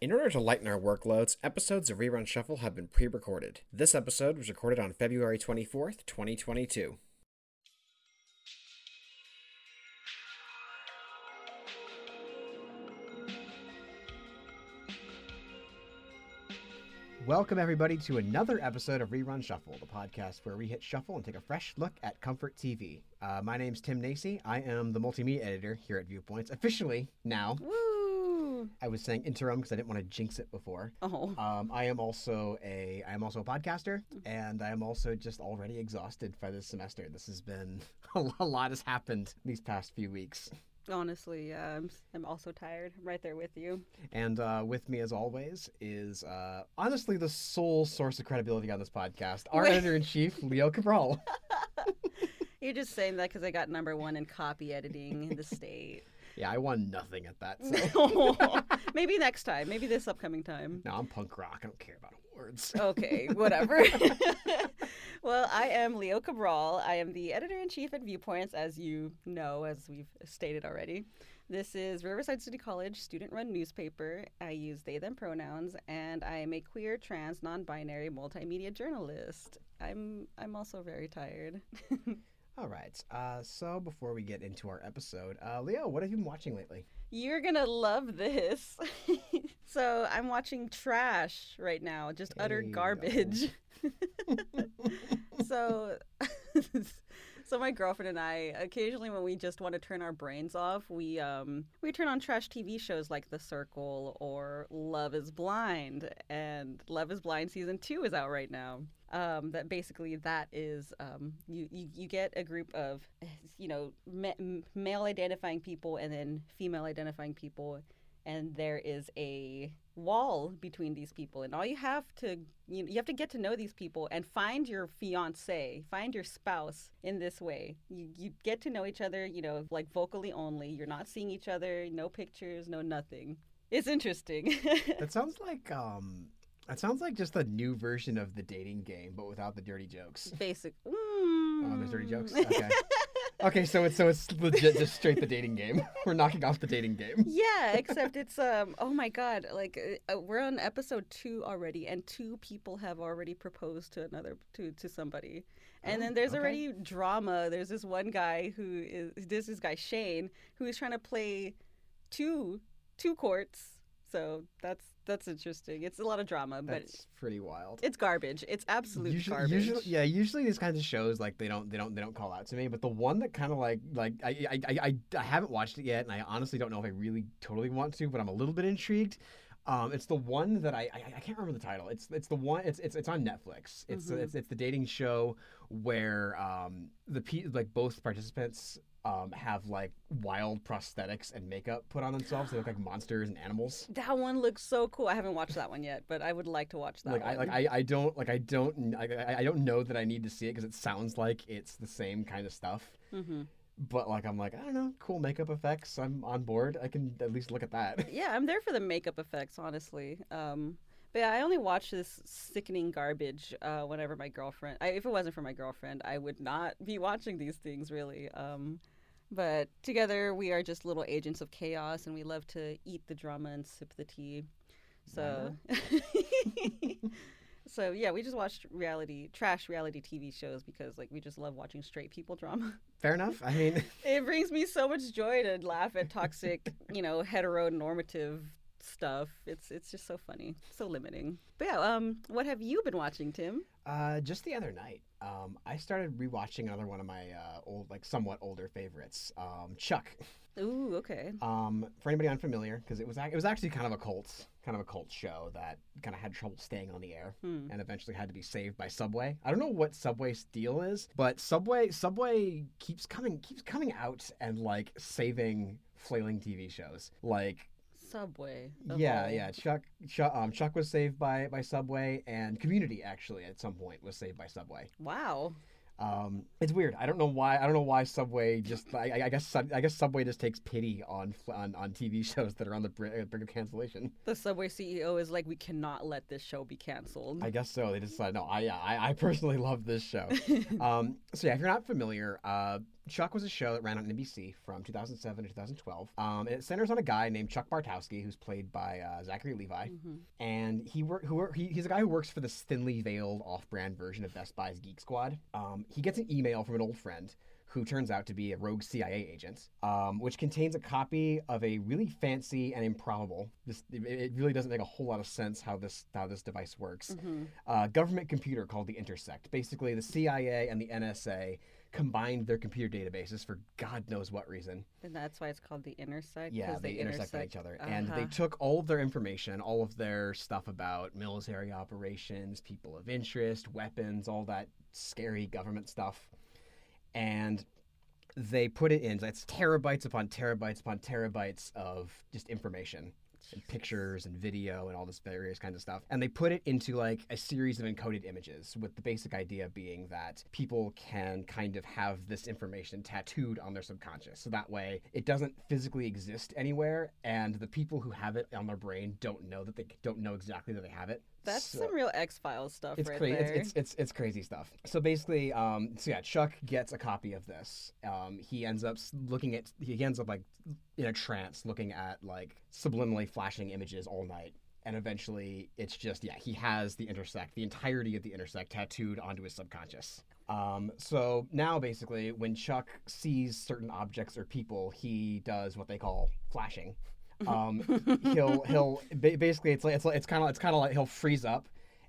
In order to lighten our workloads, episodes of Rerun Shuffle have been pre recorded. This episode was recorded on February 24th, 2022. Welcome, everybody, to another episode of Rerun Shuffle, the podcast where we hit shuffle and take a fresh look at Comfort TV. Uh, my name's Tim Nacy. I am the multimedia editor here at Viewpoints, officially now. Woo! I was saying interim because I didn't want to jinx it before. Oh, Um, I am also a I am also a podcaster, and I am also just already exhausted by this semester. This has been a lot has happened these past few weeks. honestly, yeah, I'm, I'm also tired. I'm right there with you. And uh, with me, as always, is uh, honestly the sole source of credibility on this podcast, our editor in chief, Leo Cabral. You're just saying that because I got number one in copy editing in the state. Yeah, I won nothing at that. So. Maybe next time. Maybe this upcoming time. no, I'm punk rock. I don't care about awards. Okay, whatever. well, I am Leo Cabral. I am the editor in chief at Viewpoints, as you know, as we've stated already. This is Riverside City College student run newspaper. I use they, them pronouns, and I am a queer, trans, non binary multimedia journalist. I'm, I'm also very tired. All right. Uh, so before we get into our episode, uh, Leo, what have you been watching lately? You're gonna love this. so I'm watching trash right now, just utter Hey, yo. garbage. so so my girlfriend and I occasionally when we just want to turn our brains off, we um we turn on trash TV shows like The Circle or Love is Blind and Love is Blind season 2 is out right now. Um, that basically that is um, you, you you get a group of you know ma- male identifying people and then female identifying people. And there is a wall between these people. And all you have to you, you have to get to know these people and find your fiance find your spouse in this way. You, you get to know each other you know like vocally only. You're not seeing each other no pictures no nothing. It's interesting. That sounds like um, that sounds like just a new version of the dating game, but without the dirty jokes. basic Oh, there's dirty jokes. Okay. okay, so it's so it's legit just straight the dating game. We're knocking off the dating game. yeah except it's um oh my god like uh, we're on episode two already and two people have already proposed to another to to somebody and Oh, then there's okay. already drama there's this one guy who is this this guy shane who is trying to play two two courts so that's that's interesting it's a lot of drama but That's pretty wild. it's garbage it's absolute usually, garbage usually, yeah. Usually, these kinds of shows like they don't, they don't, they don't call out to me. But the one that kind of like, like I, I, I, I, haven't watched it yet, and I honestly don't know if I really totally want to, but I'm a little bit intrigued. Um, it's the one that I, I, I can't remember the title. It's, it's the one. It's, it's, it's on Netflix. It's, Mhm. it's, it's the dating show where um, the pe- like both participants um have like wild prosthetics and makeup put on themselves. They look like monsters and animals. that one looks so cool i haven't watched that one yet but i would like to watch that like one I like I, I don't like I don't I, I- don't know that I need to see it because it sounds like it's the same kind of stuff. hmm But like I'm like I don't know, cool makeup effects. I'm on board. I can at least look at that. Yeah, I'm there for the makeup effects, honestly. Um, but yeah, I only watch this sickening garbage uh, whenever my girlfriend. I, if it wasn't for my girlfriend, I would not be watching these things really. Um, but together, we are just little agents of chaos, and we love to eat the drama and sip the tea. So, so yeah, we just watch reality, trash reality TV shows because like we just love watching straight people drama. Fair enough. I mean, It brings me so much joy to laugh at toxic, you know, heteronormative stuff. It's it's just so funny, so limiting. But yeah, um, what have you been watching, Tim? uh, just the other night, um, I started rewatching another one of my uh, old, like somewhat older favorites, um, Chuck. Ooh, okay. Um, for anybody unfamiliar, because it was it was actually kind of a cult, kind of a cult show that kind of had trouble staying on the air. Hmm. and eventually had to be saved by Subway. I don't know what Subway's deal is, but Subway Subway keeps coming keeps coming out and like saving flailing TV shows. Like Subway. yeah, all. yeah, Chuck Chuck um, Chuck was saved by by Subway and Community actually at some point was saved by Subway. Wow. Um, it's weird. I don't know why. I don't know why Subway just. I, I- guess. I guess Subway just takes pity on on, on TV shows that are on the br- uh, brink of cancellation. The Subway CEO is like, we cannot let this show be canceled. I guess so. They decided, no, I, I, I personally love this show. um, so yeah, if you're not familiar, uh, Chuck was a show that ran on NBC from 2007 to 2012. Um, and it centers on a guy named Chuck Bartowski, who's played by uh, Zachary Levi, Mm-hmm. and he work who wor- he, he's a guy who works for this thinly veiled off-brand version of Best Buy's Geek Squad. Um, he gets an email from an old friend who turns out to be a rogue CIA agent, um, which contains a copy of a really fancy and improbable. This it, it really doesn't make a whole lot of sense how this how this device works. Mm-hmm. Uh, government computer called the Intersect. Basically, the CIA and the NSA combined their computer databases for God knows what reason. And that's why it's called the intersect. Yeah, they, intersect, with each other. And they Uh-huh. took all of their information, all of their stuff about military operations, people of interest, weapons, all that scary government stuff. And they put it in. It's terabytes upon terabytes upon terabytes of just information. And pictures and video and all this various kinds of stuff. And they put it into like a series of encoded images with the basic idea being that people can kind of have this information tattooed on their subconscious. So that way it doesn't physically exist anywhere and the people who have it on their brain don't know that they don't know exactly that they have it. That's So- some real X Files stuff it's right crazy. there. It's, it's it's it's crazy stuff. So basically, um, so yeah, Chuck gets a copy of this. Um, he ends up looking at. He ends up like in a trance, looking at like subliminally flashing images all night. And eventually, it's just yeah, he has the intersect, the entirety of the intersect tattooed onto his subconscious. Um, so now, basically, when Chuck sees certain objects or people, he does what they call flashing. Um, he'll he'll basically it's like it's like it's kind of it's kind of like he'll freeze up,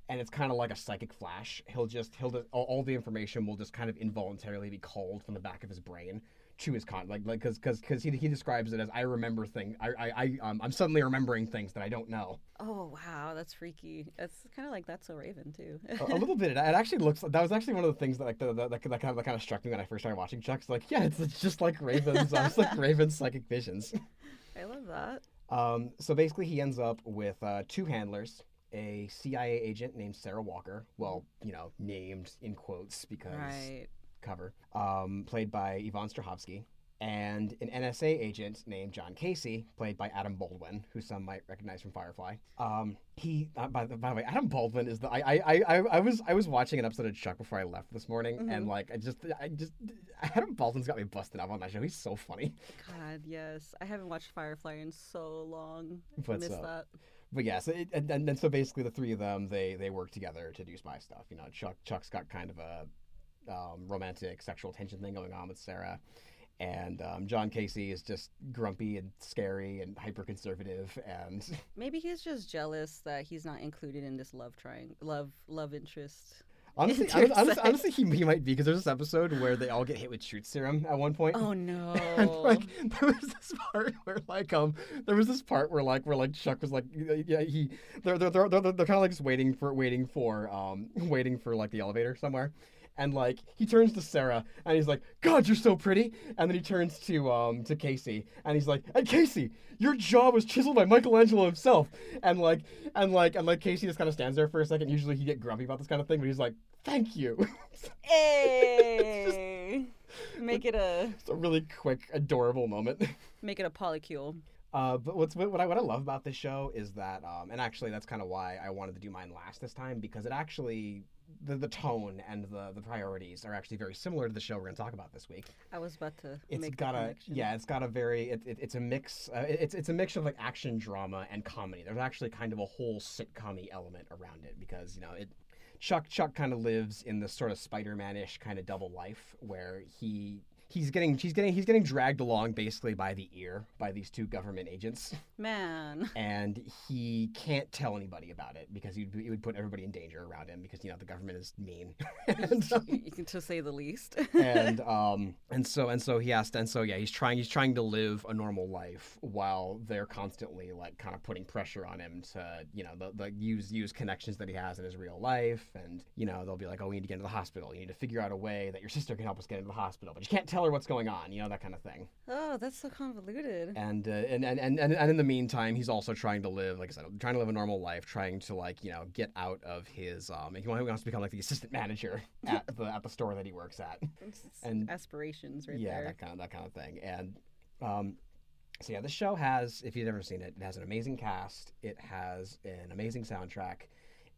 and it's kind of like a psychic flash. He'll just he'll just, all, all the information will just kind of involuntarily be called from the back of his brain to his con like like because because because he, he describes it as I remember thing I I, I um, I'm suddenly remembering things that I don't know. oh wow, that's freaky. It's kind of like that's so Raven too. a, a little bit. It actually looks. That was actually one of the things that like the, the, that, that kind of that kind of struck me when I first started watching Chuck. It's like, yeah, it's, it's just like Raven's. uh, it's like Raven's psychic visions. I love that. Um, so basically, he ends up with uh, two handlers. A CIA agent named Sarah Walker. Well, you know, named in quotes because Right. cover. Um, played by Yvonne Strahovski. And an NSA agent named John Casey, played by Adam Baldwin, who some might recognize from Firefly. Um, he, uh, by, the, by the way, Adam Baldwin is the. I, I, I, I- I was, I was watching an episode of Chuck before I left this morning, and like, I just, I just, Adam Baldwin's got me busted up on that show. He's so funny. God, yes. I haven't watched Firefly in so long. I missed up? that. But yeah, so and, and, and so basically the three of them they they work together to do spy stuff. You know, Chuck Chuck's got kind of a um, romantic sexual tension thing going on with Sarah, and um, John Casey is just grumpy and scary and hyper conservative and Maybe he's just jealous that he's not included in this love triangle, love love interest. honestly honestly, honestly, honestly he, he might be because there's this episode where they all get hit with truth serum at one point. Oh no. And like there was this part where like um there was this part where like where like Chuck was like yeah he they're they're they're, they're, they're kind of like just waiting for waiting for um waiting for like the elevator somewhere and like he turns to Sarah and he's like God you're so pretty and then he turns to um to Casey and he's like "And Casey your jaw was chiseled by Michelangelo himself and like and like and like Casey just kind of stands there for a second usually he get grumpy about this kind of thing but he's like thank you hey. Make it a it's a really quick adorable moment. make it a polycule. Uh, but what's what I what I love about this show is that, um, and actually that's kind of why I wanted to do mine last this time because it actually the the tone and the the priorities are actually very similar to the show we're going to talk about this week. I was about to It's make got a connection. yeah, it's got a very it, it, it's a mix. Uh, it's it's a mix of like action drama and comedy. There's actually kind of a whole sitcom element around it because you know it. Chuck Chuck kind of lives in this sort of Spider-Man-ish kind of double life where he he's getting he's getting he's getting dragged along basically by the ear by these two government agents. Man. and he can't tell anybody about it because he'd, he would put everybody in danger around him because you know the government is mean. And, um, to say the least. and um and so and so he has to and so yeah he's trying he's trying to live a normal life while they're constantly like kind of putting pressure on him to you know the, the use use connections that he has in his real life. And you know they'll be like oh we need to get into the hospital. You need to figure out a way that your sister can help us get into the hospital. But you can't tell her what's going on you know that kind of thing oh, that's so convoluted. and, uh, and, and and and in the meantime, he's also trying to live, like I said, trying to live a normal life, trying to like you know get out of his. Um, he wants to become like the assistant manager at the at the store that he works at. It's and- aspirations right yeah, there. that kind of that kind of thing. And um, so yeah, the show has, if you've never seen it, it has an amazing cast. It has an amazing soundtrack.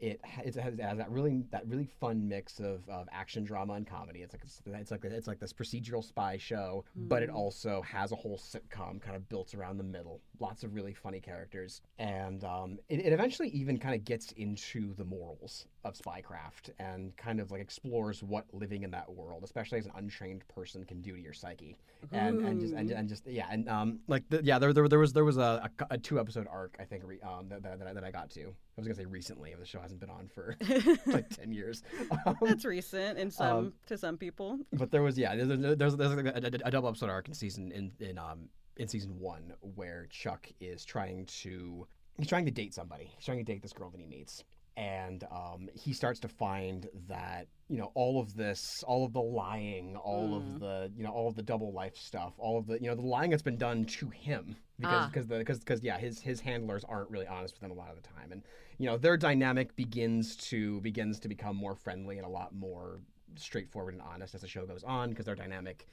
It, it has, it has that really that really fun mix of, of action drama and comedy. It's like it's like it's like this procedural spy show, but it Hmm. also has a whole sitcom kind of built around the middle. Lots of really funny characters, and um, it, it eventually even kind of gets into the morals of spycraft and kind of like explores what living in that world, especially as an untrained person, can do to your psyche. And and just and, and just yeah, and um like the, yeah, there, there there was there was a, a, a two episode arc I think re, um that, that, that, I, that I got to. I was gonna say recently, the show hasn't been on for like ten years. Um, That's recent in some Um, to some people. but there was yeah, there's there's, there's like a, a, a double episode arc in season in in um in season one where Chuck is trying to he's trying to date somebody. He's trying to date this girl that he meets. And um, he starts to find that you know all of this, all of the lying, all Mm. of the you know all of the double life stuff, all of the you know the lying that's been done to him because Ah. because the because because yeah his his handlers aren't really honest with him a lot of the time, and you know their dynamic begins to begins to become more friendly and a lot more straightforward and honest as the show goes on because their dynamic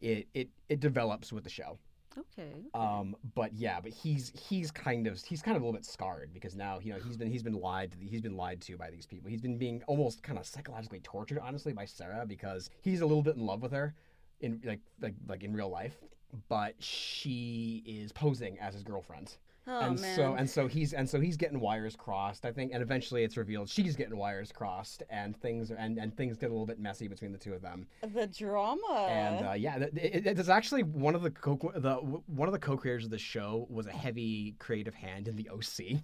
it, it it develops with the show Okay. um but yeah but he's he's kind of he's kind of a little bit scarred because now you know he's been he's been lied to he's been lied to by these people he's been being almost kind of psychologically tortured honestly by sarah because he's a little bit in love with her in like like like in real life but she is posing as his girlfriend oh and man. so and so he's and so he's getting wires crossed i think and eventually it's revealed she's getting wires crossed and things are and, and things get a little bit messy between the two of them the drama. and uh, yeah th- it, it, it's actually one of the co the one of the co-creators of the show was a heavy creative hand in the oc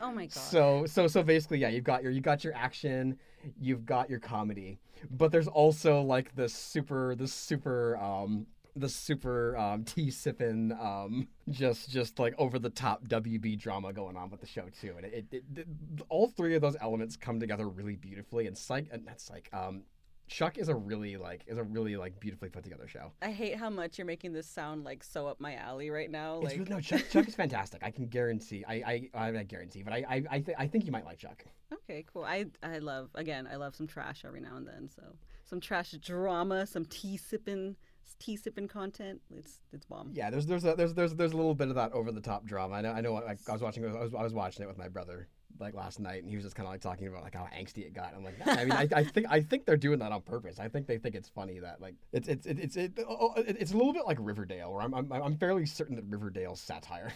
oh my god. so so so basically yeah you've got your you got your action you've got your comedy but there's also like the super the super um the super um, tea sipping, um, just just like over the top WB drama going on with the show too, and it, it, it all three of those elements come together really beautifully. And psych, and that's like um, Chuck is a really like is a really like beautifully put together show. I hate how much you're making this sound like so up my alley right now. Like really, no, Chuck, Chuck is fantastic. I can guarantee. I I I not guarantee, but I I I, th- I think you might like Chuck. Okay, cool. I I love again. I love some trash every now and then. So some trash drama, some tea sipping, tea sipping content. It's it's bomb. Yeah, there's there's a, there's there's there's a little bit of that over the top drama. I know I know. Like, I was watching I was I was watching it with my brother like last night, and he was just kind of like talking about like how angsty it got. I'm like, nah, I mean, I, I think I think they're doing that on purpose. I think they think it's funny that like it's it's it's it's oh, oh, it, it's a little bit like Riverdale, where I'm I'm I'm fairly certain that Riverdale's satire.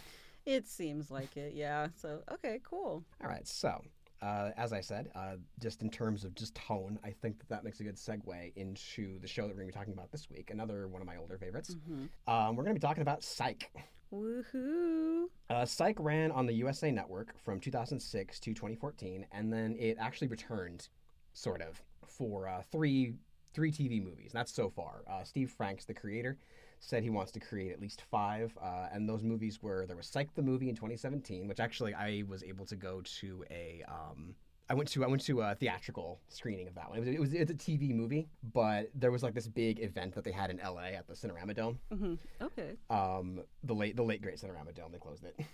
It seems like it. Yeah. So okay, cool. All right, so uh, as I said, uh, just in terms of just tone, I think that that makes a good segue into the show that we're going to be talking about this week. Another one of my older favorites. hmm Um, we're going to be talking about Psych. Woohoo! Uh, Psych ran on the USA Network from 2006 to 2014, and then it actually returned, sort of, for uh, three three TV movies. That's so far. Uh, Steve Franks, the creator, said he wants to create at least five, uh, and those movies were there was Psych the movie in 2017, which actually I was able to go to a. Um, I went to I went to a theatrical screening of that one. It was, it was it's a TV movie, but there was like this big event that they had in LA at the Cinerama Dome. hmm Okay. Um, the late the late great Cinerama Dome. They closed it.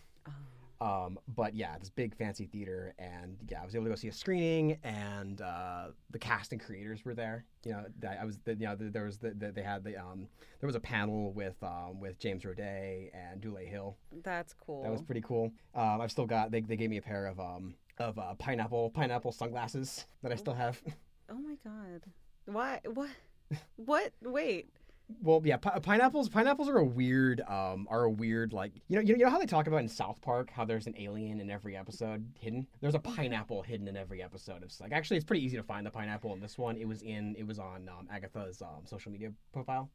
Um, but yeah, this big fancy theater, and yeah, I was able to go see a screening, and uh, the cast and creators were there. You know, I was, the, you know, the, there was the, the, they had the um, there was a panel with um, with James Roday and Dule Hill. That's cool. That was pretty cool. Um, I've still got they, they gave me a pair of um of uh, pineapple pineapple sunglasses that I still have. oh my god. Why? What? what? Wait. Well, yeah, pi- pineapples. Pineapples are a weird, um, are a weird like you know, you know, you know how they talk about in South Park how there's an alien in every episode hidden. There's a pineapple hidden in every episode. It's like actually, it's pretty easy to find the pineapple in this one. It was in, it was on um, Agatha's um, social media profile.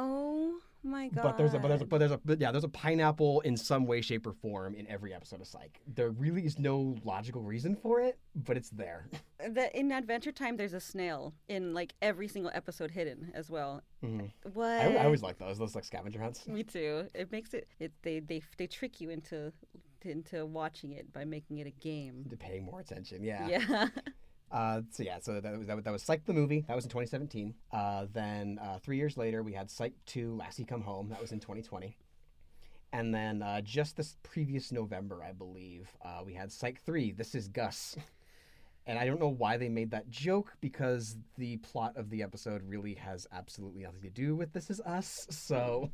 Oh my god. But there's a, but there's a, but there's a, but yeah, there's a pineapple in some way, shape, or form in every episode of Psych. There really is no logical reason for it, but it's there. that in Adventure Time there's a snail in like every single episode hidden as well. Mhm. What? I, I always like those. Those like scavenger hunts. Me too. It makes it. It they they they trick you into into watching it by making it a game. To paying more attention, yeah. Yeah. Uh, so yeah, so that was, that was that was Psych the movie. That was in 2017. Uh, then uh, three years later, we had Psych 2, Lassie Come Home. That was in 2020. And then uh, just this previous November, I believe, uh, we had Psych 3, This Is Gus. And I don't know why they made that joke because the plot of the episode really has absolutely nothing to do with This Is Us. So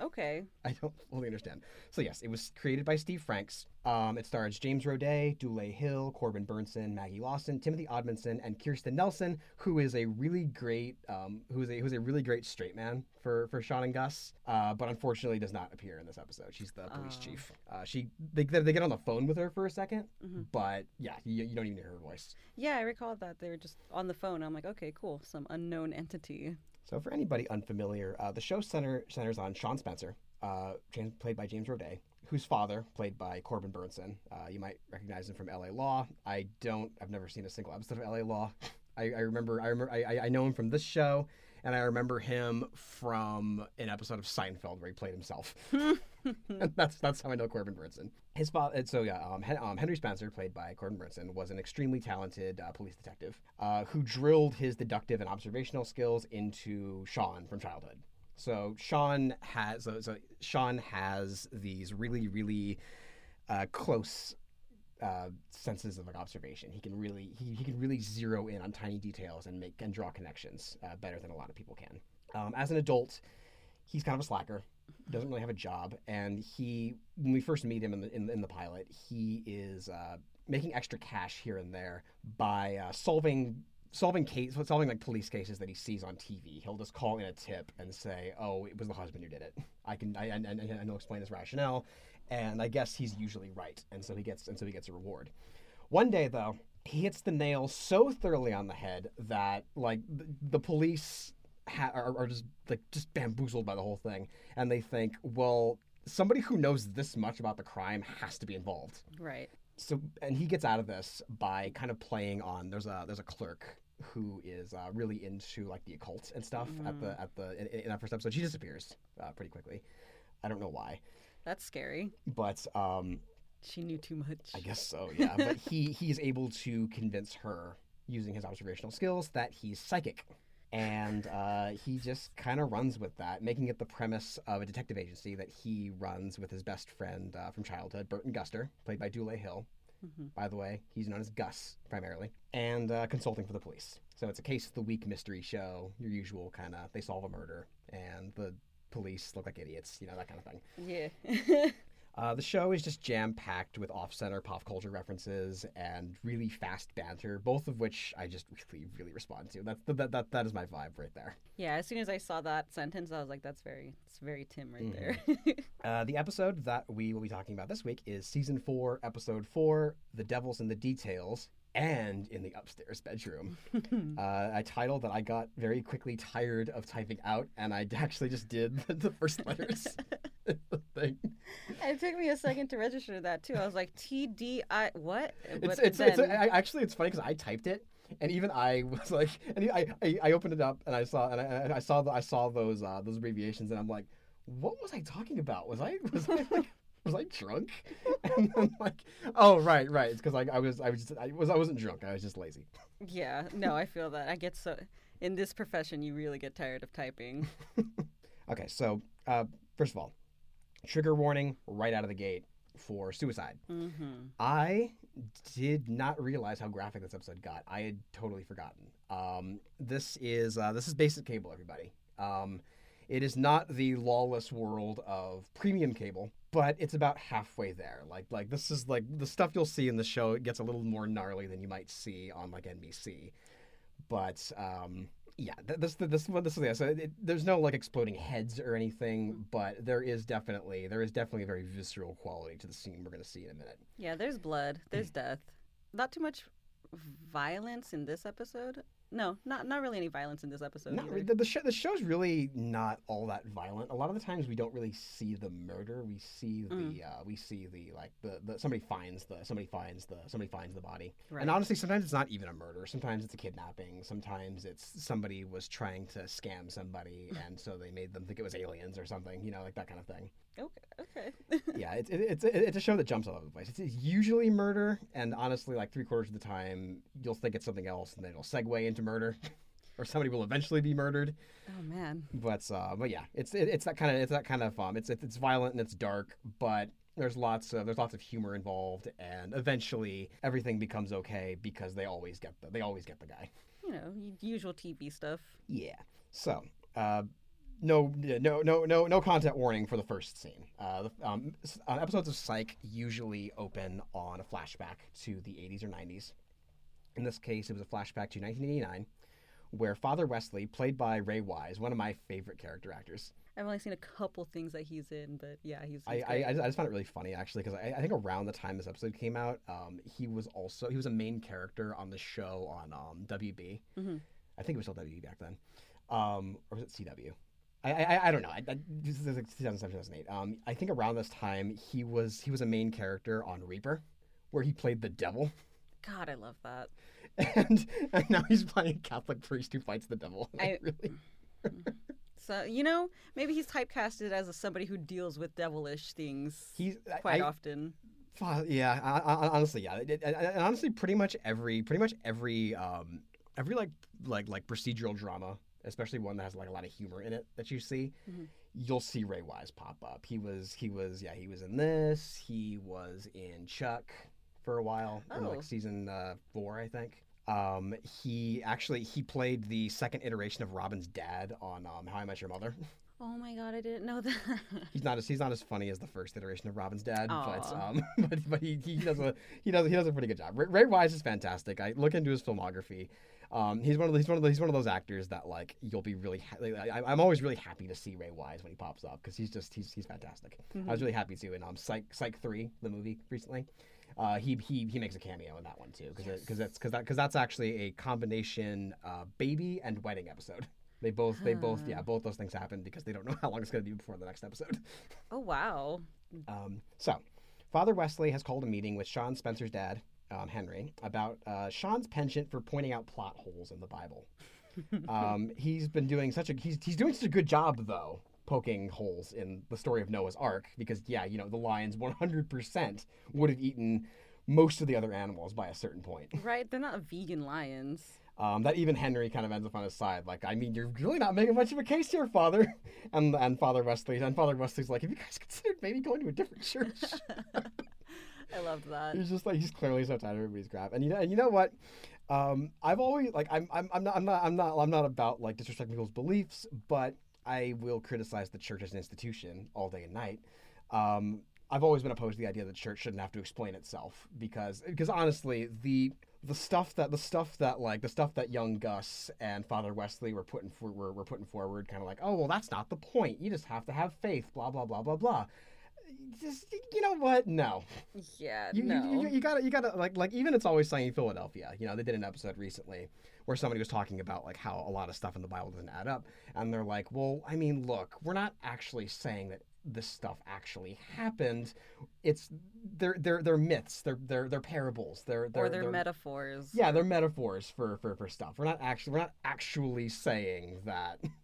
Okay. I don't fully understand. So yes, it was created by Steve Franks. Um, it stars James Roday, Dule Hill, Corbin Bernsen, Maggie Lawson, Timothy Omundson, and Kirsten Nelson, who is a really great, um, who is a who's a really great straight man for for Sean and Gus, uh, but unfortunately does not appear in this episode. She's the police Oh. chief. Uh, she they, they get on the phone with her for a 2nd Mhm. but yeah, you, you don't even hear her voice. Yeah, I recall that they were just on the phone. I'm like, okay, cool. Some unknown entity. So, for anybody unfamiliar, uh, the show center centers on Sean Spencer, uh, played by James Roday, whose father, played by Corbin Bernsen. Uh, you might recognize him from L.A. Law. I don't. I've never seen a single episode of L.A. Law. I, I remember. I remember. I- I know him from this show, and I remember him from an episode of Seinfeld where he played himself. That's that's how I know Corbin Bernsen. His father, so yeah, um, Hen- um, Henry Spencer, played by Corbin Bernsen, was an extremely talented uh, police detective uh, who drilled his deductive and observational skills into Sean from childhood. So Sean has so, so Sean has these really really uh, close uh, senses of like observation. He can really he, he can really zero in on tiny details and make and draw connections uh, better than a lot of people can. Um, as an adult, he's kind of a slacker. Doesn't really have a job, and he when we first meet him in the in, in the pilot, he is uh, making extra cash here and there by uh, solving solving case solving like police cases that he sees on TV. He'll just call in a tip and say, "Oh, it was the husband who did it." I can I, I, I, I know explain his rationale, and I guess he's usually right, and so he gets and so he gets a reward. One day though, he hits the nail so thoroughly on the head that like the, the police ha- are, are just like just bamboozled by the whole thing, and they think, well, somebody who knows this much about the crime has to be involved. Right. So and he gets out of this by kind of playing on. There's a there's a clerk who is uh, really into like the occult and stuff at the at the in, in that first episode. She disappears uh, pretty quickly. I don't know why, That's scary. but um, She knew too much. I guess so, yeah. but he he is able to convince her using his observational skills that he's psychic. And uh, he just kind of runs with that, making it the premise of a detective agency that he runs with his best friend uh, from childhood, Burton Guster, played by Dule Hill. Mhm. By the way, he's known as Gus primarily, and uh, consulting for the police. So it's a case of the week mystery show, your usual kind of they solve a murder, and the police look like idiots, you know, that kind of thing. Yeah. Uh, the show is just jam packed with off center pop culture references and really fast banter, both of which I just really, really respond to. That's that, that, that is my vibe right there. yeah. As soon as I saw that sentence, I was like, "That's very, it's very Tim right Mhm. there." Uh, the episode that we will be talking about this week is season four, episode four The Devil's in the Details and in the upstairs bedroom. Uh, a title that I got very quickly tired of typing out, and I actually just did the first letters. thing. it took me a second to register that too. I was like, "T D I what?" It's it's, it's actually it's funny because I typed it and even I was like and I, I I opened it up and I saw and I, and I saw the, I saw those uh, those abbreviations and I'm like what was I talking about was I was I like was I drunk and then like oh right right it's because like I was I was just, I was I wasn't drunk I was just lazy Yeah, no, I feel that. I get so in this profession, you really get tired of typing. okay so uh, first of all trigger warning right out of the gate for suicide Mm-hmm. I did not realize how graphic this episode got. I had totally forgotten. Um, this is uh, this is basic cable, everybody. Um, it is not the lawless world of premium cable, but it's about halfway there. Like like this is like the stuff you'll see in the show. It gets a little more gnarly than you might see on like NBC, but um, yeah, th- this this this is yeah. So it, there's no like exploding heads or anything, but there is definitely there is definitely a very visceral quality to the scene we're gonna see in a minute. Yeah, there's blood, there's death. Not too much violence in this episode. No, not not really any violence in this episode. Not the, the, show, the show's really not all that violent. A lot of the times we don't really see the murder. We see the Mm. uh, we see the like the, the somebody finds the somebody finds the somebody finds the body. Right. And honestly, sometimes it's not even a murder. Sometimes it's a kidnapping. Sometimes it's somebody was trying to scam somebody, and so they made them think it was aliens or something. You know, like that kind of thing. Okay, okay. yeah, it's it, it's it's a show that jumps all over the place. It's, it's usually murder, and honestly, like three quarters of the time, you'll think it's something else, and then it'll segue into murder, or somebody will eventually be murdered. oh man. But uh, but yeah, it's it, it's that kind of it's that kind of um, it's it's violent and it's dark, but there's lots of there's lots of humor involved, and eventually everything becomes okay because they always get the they always get the guy. You know, usual TV stuff. Yeah. So, uh, no, no, no, no, no content warning for the first scene. Uh, um, uh, episodes of Psych usually open on a flashback to the 80s or 90s. In this case, it was a flashback to 1989, where Father Wesley, played by Ray Wise, one of my favorite character actors. I've only seen a couple things that he's in, but yeah, he's. I, he's I. I just I just found it really funny actually because I, I think around the time this episode came out, um, he was also he was a main character on the show on um, WB. Mhm. I think it was still WB back then, um, or was it CW? I, I, I don't know. I, I, this is like 2007, 2008. Um, I think around this time he was he was a main character on Reaper, where he played the devil, God, I love that. and, and now he's playing a Catholic priest who fights the devil. I really So you know, maybe he's typecasted as a, somebody who deals with devilish things he's quite I, often. Yeah, I, I, honestly, yeah. And honestly, pretty much every, pretty much every, um, every like, like, like procedural drama, especially one that has like a lot of humor in it that you see, Mhm. you'll see Ray Wise pop up. He was, he was, yeah, he was in this. He was in Chuck for a while in Oh. like season uh, four, I think. Um, he actually he played the second iteration of Robin's dad on um, How I Met Your Mother. Oh my God, I didn't know that. He's not as he's not as funny as the first iteration of Robin's dad, but um, but, but he, he does a he does he does a pretty good job. Ray, Ray Wise is fantastic. I look into his filmography. Um, he's one of the, he's one of the, he's one of those actors that like you'll be really ha- like, I, I'm always really happy to see Ray Wise when he pops up because he's just he's he's fantastic. I was really happy to in um Psych Psych three the movie recently. Uh, he he he makes a cameo in that one too because because that's because that because that's actually a combination uh, baby and wedding episode. They both they both yeah both those things happen because they don't know how long it's going to be before the next episode. oh wow. Um, so, Father Wesley has called a meeting with Sean Spencer's dad, um, Henry, about uh, Sean's penchant for pointing out plot holes in the Bible. um, he's been doing such a he's he's doing such a good job though poking holes in the story of Noah's Ark because yeah you know the lions 100% would have eaten most of the other animals by a certain point. Right? They're not vegan lions. Um, that even Henry kind of ends up on his side. Like, I mean, you're really not making much of a case here, Father. And and Father Wesley and Father Wesley's like, have you guys considered maybe going to a different church? I loved that. he's just like he's clearly so tired of everybody's crap. And you know, and you know what? Um, I've always like I'm I'm I'm not I'm not I'm not I'm not about like disrespecting people's beliefs, but I will criticize the church as an institution all day and night. Um, I've always been opposed to the idea that the church shouldn't have to explain itself because because honestly the the stuff that the stuff that like the stuff that young Gus and Father Wesley were putting for, were, were putting forward kind of like oh well that's not the point you just have to have faith blah blah blah blah blah just you know what no Yeah, you, no. you, you, you gotta you gotta like like even it's always sunny in Philadelphia. You know they did an episode recently where somebody was talking about like how a lot of stuff in the Bible doesn't add up, and they're like, well, I mean, look, we're not actually saying that this stuff actually happened. It's they're they're they're myths. They're they're they're parables. They're they're or they're, they're metaphors. yeah, they're metaphors for, for, for stuff. We're not actually we're not actually saying that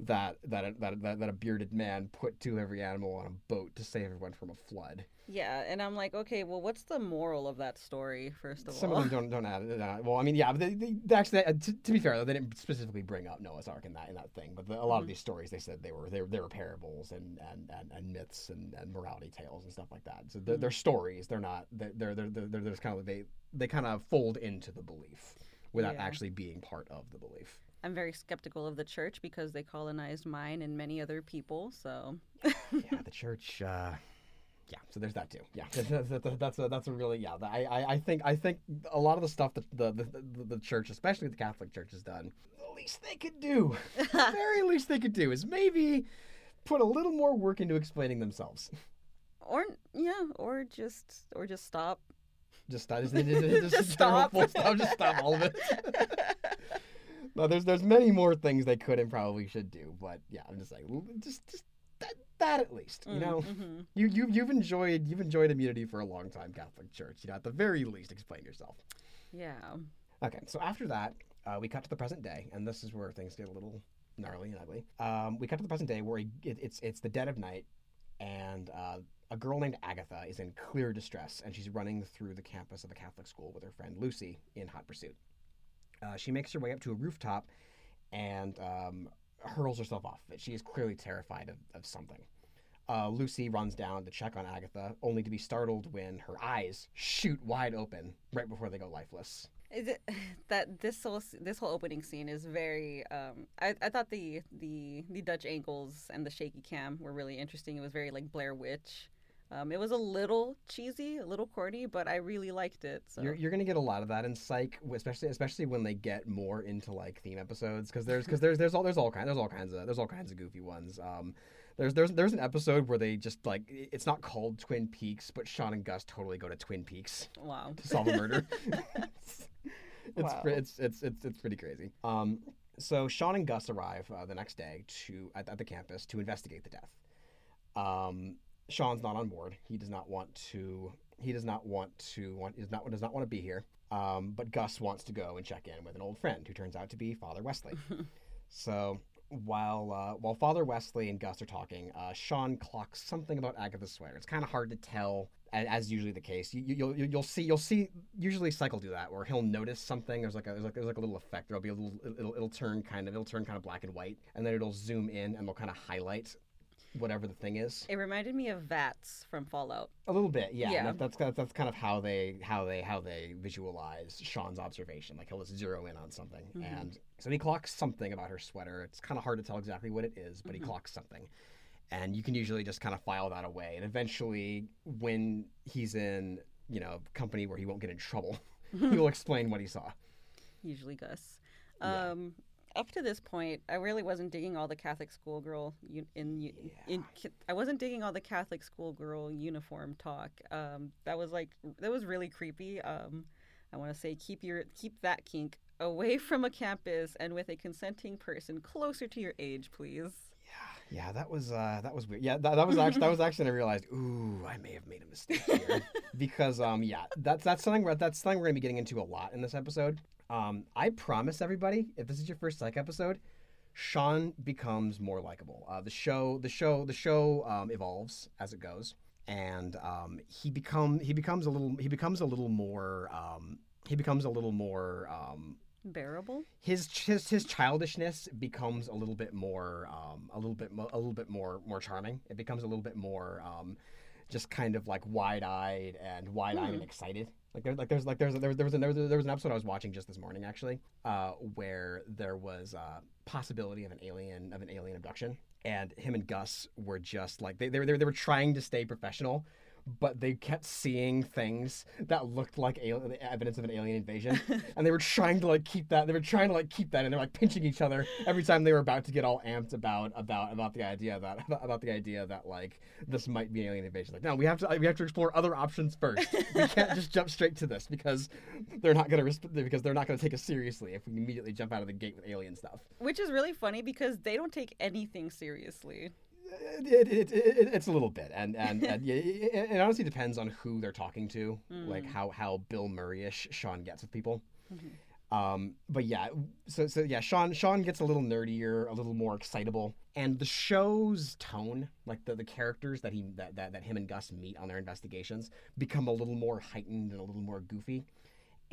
that that a, that, that that a bearded man put to every animal on a boat to save everyone from a flood. Yeah, and I'm like, okay, well, what's the moral of that story? First of Some all, some of them don't don't add it. uh, Well, I mean, yeah, but they, they, actually, uh, to, to be fair, though, they didn't specifically bring up Noah's Ark in that in that thing. But the, a lot of Mhm. these stories, they said they were they were, they were parables and and, and, and myths and, and morality tales and stuff like that. So they're, they're stories. They're not. They're they're they're, they're, they're just kind of they they kind of fold into the belief without Yeah. actually being part of the belief. I'm very skeptical of the church because they colonized mine and many other people. So yeah, the church. Uh, yeah, so there's that too. Yeah, that's, that's, that's a that's a really yeah. I, I I think I think a lot of the stuff that the the, the, the church, especially the Catholic Church, has done. The least they could do, the very least they could do, is maybe put a little more work into explaining themselves. or yeah, or just or just stop. Just stop. Just, just, just, Just stop. full stop. Just stop all of it. no, there's there's many more things they could and probably should do, but yeah, I'm just like just just that, that at least, you know. hmm You you you've enjoyed you've enjoyed immunity for a long time, Catholic Church. You know, at the very least, explain yourself. Yeah. Okay, so after that, uh, we cut to the present day, and this is where things get a little gnarly and ugly. Um, we cut to the present day where he, it, it's it's the dead of night, and uh, a girl named Agatha is in clear distress, and she's running through the campus of a Catholic school with her friend Lucy in hot pursuit. Uh, she makes her way up to a rooftop, and um, hurls herself off of it. She is clearly terrified of, of something. Uh, Lucy runs down to check on Agatha, only to be startled when her eyes shoot wide open right before they go lifeless. It that this whole this whole opening scene is very? Um, I I thought the the the Dutch angles and the shaky cam were really interesting. It was very like Blair Witch. Um, it was a little cheesy, a little corny, but I really liked it. So You're, you're gonna get a lot of that in Psych, especially especially when they get more into like theme episodes, because there's because there's there's all there's all kinds there's all kinds of there's all kinds of goofy ones. Um, there's there's there's an episode where they just like it's not called Twin Peaks, but Sean and Gus totally go to Twin Peaks wow. to solve a murder. it's Wow. it's it's it's it's pretty crazy. Um, so Sean and Gus arrive uh, the next day to at, at the campus to investigate the death. Um, Sean's not on board. He does not want to. He does not want to. Want does not does not want to be here. Um, but Gus wants to go and check in with an old friend who turns out to be Father Wesley. so while uh, while Father Wesley and Gus are talking, uh, Sean clocks something about Agatha's sweater. It's kind of hard to tell, as, as usually the case. You, you, you'll you'll see you'll see usually Cycle do that, where he'll notice something. There's like a there's like, there's like a little effect. There'll be a little it'll, it'll turn kind of it'll turn kind of black and white, and then it'll zoom in and they'll kind of highlight whatever the thing is. It reminded me of Vats from Fallout. A little bit, yeah. Yeah. That, that's that's kind of how they how they how they visualize Sean's observation. Like he'll just zero in on something, Mhm. and so he clocks something about her sweater. It's kind of hard to tell exactly what it is, but Mhm. he clocks something, and you can usually just kind of file that away. And eventually, when he's in you know company where he won't get in trouble, he will explain what he saw. Usually Gus. Yeah. Up to this point, I really wasn't digging all the Catholic schoolgirl u- in u- in. I wasn't digging all the Catholic schoolgirl uniform talk. Um, that was like that was really creepy. Um, I want to say keep your keep that kink away from a campus and with a consenting person closer to your age, please. Yeah, yeah, that was uh, that was weird. Yeah, that, that was actually that was actually when I realized, ooh, I may have made a mistake here because um, yeah, that's that's something we're, that's something we're gonna be getting into a lot in this episode. Um, I promise everybody, if this is your first psych episode, Sean becomes more likable. Uh, the show, the show, the show um, evolves as it goes, and um, he become he becomes a little he becomes a little more um, he becomes a little more um, Bearable. his his his childishness becomes a little bit more um, a little bit mo- a little bit more more charming. It becomes a little bit more um, just kind of like wide eyed and wide eyed Hmm. and excited. Like there's like there's like there's there was there was, an, there was there was an episode I was watching just this morning actually uh, where there was a possibility of an alien of an alien abduction and him and Gus were just like they they were, they were trying to stay professional. But they kept seeing things that looked like alien, evidence of an alien invasion, and they were trying to like keep that. They were trying to like keep that, and they're like pinching each other every time they were about to get all amped about about about the idea that about the idea that like this might be an alien invasion. Like, no, we have to we have to explore other options first. We can't just jump straight to this because they're not gonna because they're not gonna take us seriously if we immediately jump out of the gate with alien stuff. Which is really funny because they don't take anything seriously. It, it, it, it, it's a little bit, and and, and yeah, it, it honestly depends on who they're talking to, like Mm. how how Bill Murray-ish Sean gets with people. Mhm. Um, but yeah, so so yeah, Sean Sean gets a little nerdier, a little more excitable, and the show's tone, like the, the characters that he that, that that him and Gus meet on their investigations, become a little more heightened and a little more goofy.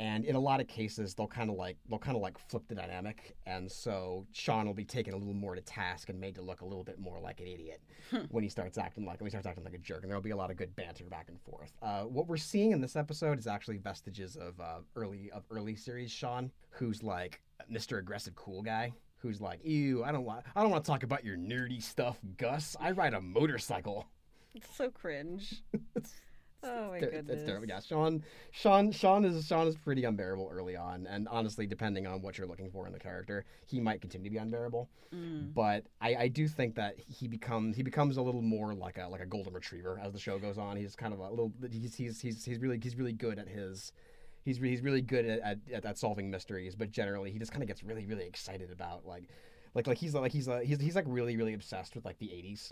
And in a lot of cases, they'll kind of like they'll kind of like flip the dynamic, and so Sean will be taken a little more to task and made to look a little bit more like an idiot when he starts acting like when he starts acting like a jerk, and there'll be a lot of good banter back and forth. Uh, what we're seeing in this episode is actually vestiges of uh, early of early series Sean, who's like Mr. Aggressive Cool Guy, who's like, "Ew, I don't want I don't want to talk about your nerdy stuff, Gus. I ride a motorcycle." It's so cringe. Oh my goodness. It's terrible. Yeah, Sean, Sean, Sean is Sean is pretty unbearable early on, and honestly, depending on what you're looking for in the character, he might continue to be unbearable. Mm. But I, I do think that he becomes he becomes a little more like a like a golden retriever as the show goes on. He's kind of a little he's he's he's, he's really he's really good at his. He's, re- he's really good at, at, at solving mysteries, but generally he just kind of gets really really excited about like like like he's like he's uh, he's he's like really really obsessed with like the 80s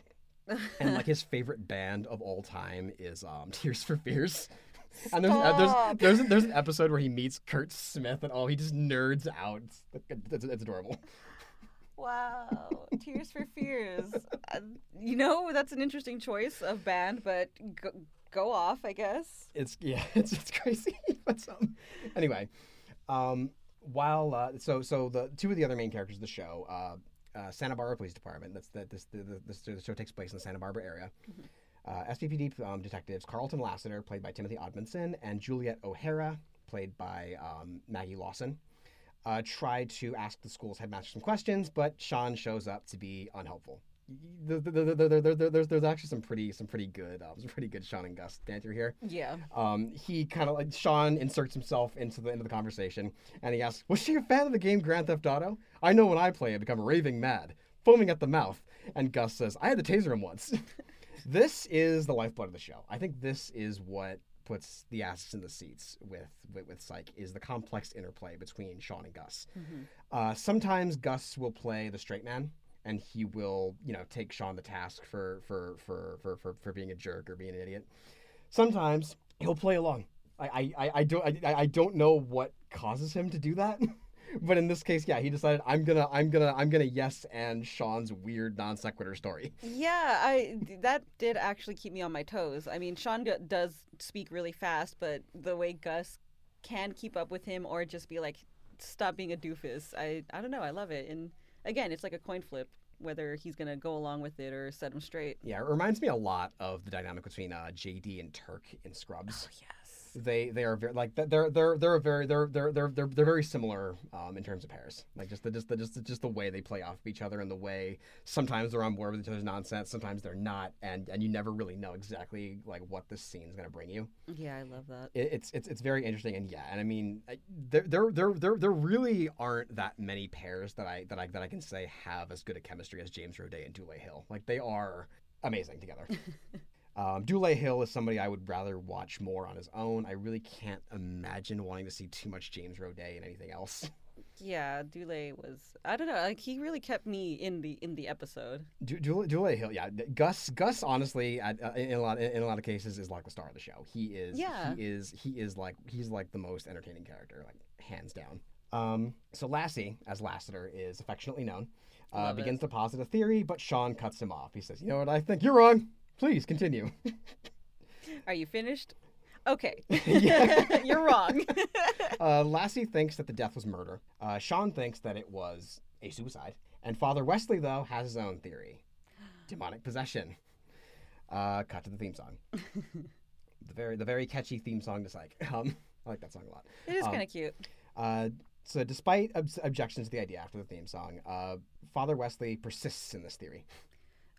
and like his favorite band of all time is um Tears for Fears. And there's, uh, there's there's an, there's an episode where he meets Kurt Smith and oh he just nerds out. It's, it's, it's adorable. Wow, Tears for Fears. Uh, you know, that's an interesting choice of band, but go, go off, I guess. It's yeah, it's it's crazy. but um, anyway, um, while uh, so so the two of the other main characters of the show, uh, uh, Santa Barbara Police Department. That's that this the, the, this, the show takes place in the Santa Barbara area. Uh, SBPD um, detectives Carlton Lassiter, played by Timothy Omundson, and Juliet O'Hara, played by um, Maggie Lawson, uh, try to ask the school's headmaster some questions, but Sean shows up to be unhelpful. There- there- there- there- there- there- There's, there's actually some pretty some pretty good um, some pretty good Sean and Gus banter here. Yeah. Um, he kind of like Sean inserts himself into the into the conversation, and he asks, "Was she a fan of the game Grand Theft Auto? I know when I play, I become raving mad, foaming at the mouth." And Gus says, "I had to taser him once." this is the lifeblood of the show. I think this is what puts the asses in the seats with with, with Psych is the complex interplay between Sean and Gus. Uh, sometimes Gus will play the straight man, and he will, you know, take Sean the task for for for for for, for being a jerk or being an idiot. Sometimes he'll play along. I I, I, don't I, I don't know what causes him to do that. But in this case, yeah, he decided I'm gonna, I'm gonna, I'm gonna yes and Sean's weird non sequitur story. Yeah, I that did actually keep me on my toes. I mean, Sean d- does speak really fast, but the way Gus can keep up with him or just be like, "Stop being a doofus." I I don't know. I love it. And again, it's like a coin flip whether he's gonna go along with it or set him straight. Yeah, it reminds me a lot of the dynamic between uh, JD and Turk in Scrubs. yes. They they are very like they're they're they're a very they're they're they're they're, they're very similar um, in terms of pairs like just the just the just just the way they play off of each other and the way sometimes they're on board with each other's nonsense sometimes they're not and and you never really know exactly like what this scene's gonna bring you Yeah, I love that. it, it's it's it's very interesting and yeah and I mean there there there there there really aren't that many pairs that I that I that I can say have as good a chemistry as James Roday and Dule Hill like they are amazing together. Um, Dule Hill is somebody I would rather watch more on his own. I really can't imagine wanting to see too much James Roday and anything else. Yeah, Dule was. I don't know. Like he really kept me in the in the episode. Du- Dule, Dule Hill, yeah. Gus, Gus, honestly, at, uh, in a lot in a lot of cases, is like the star of the show. He is. Yeah. He is. He is like he's like the most entertaining character, like hands down. Um, so Lassie, as Lassiter is affectionately known, uh, Love it. begins to posit a theory, but Sean cuts him off. He says, "You know what? I think you're wrong. Please continue." Are you finished? Okay. You're wrong. Uh, Lassie thinks that the death was murder. Uh, Sean thinks that it was a suicide. And Father Wesley, though, has his own theory demonic possession. Uh, cut to the theme song. the very the very catchy theme song to Psych. Um, I like that song a lot. it is Um, kind of cute. Uh, so, despite ob- objections to the idea after the theme song, uh, Father Wesley persists in this theory.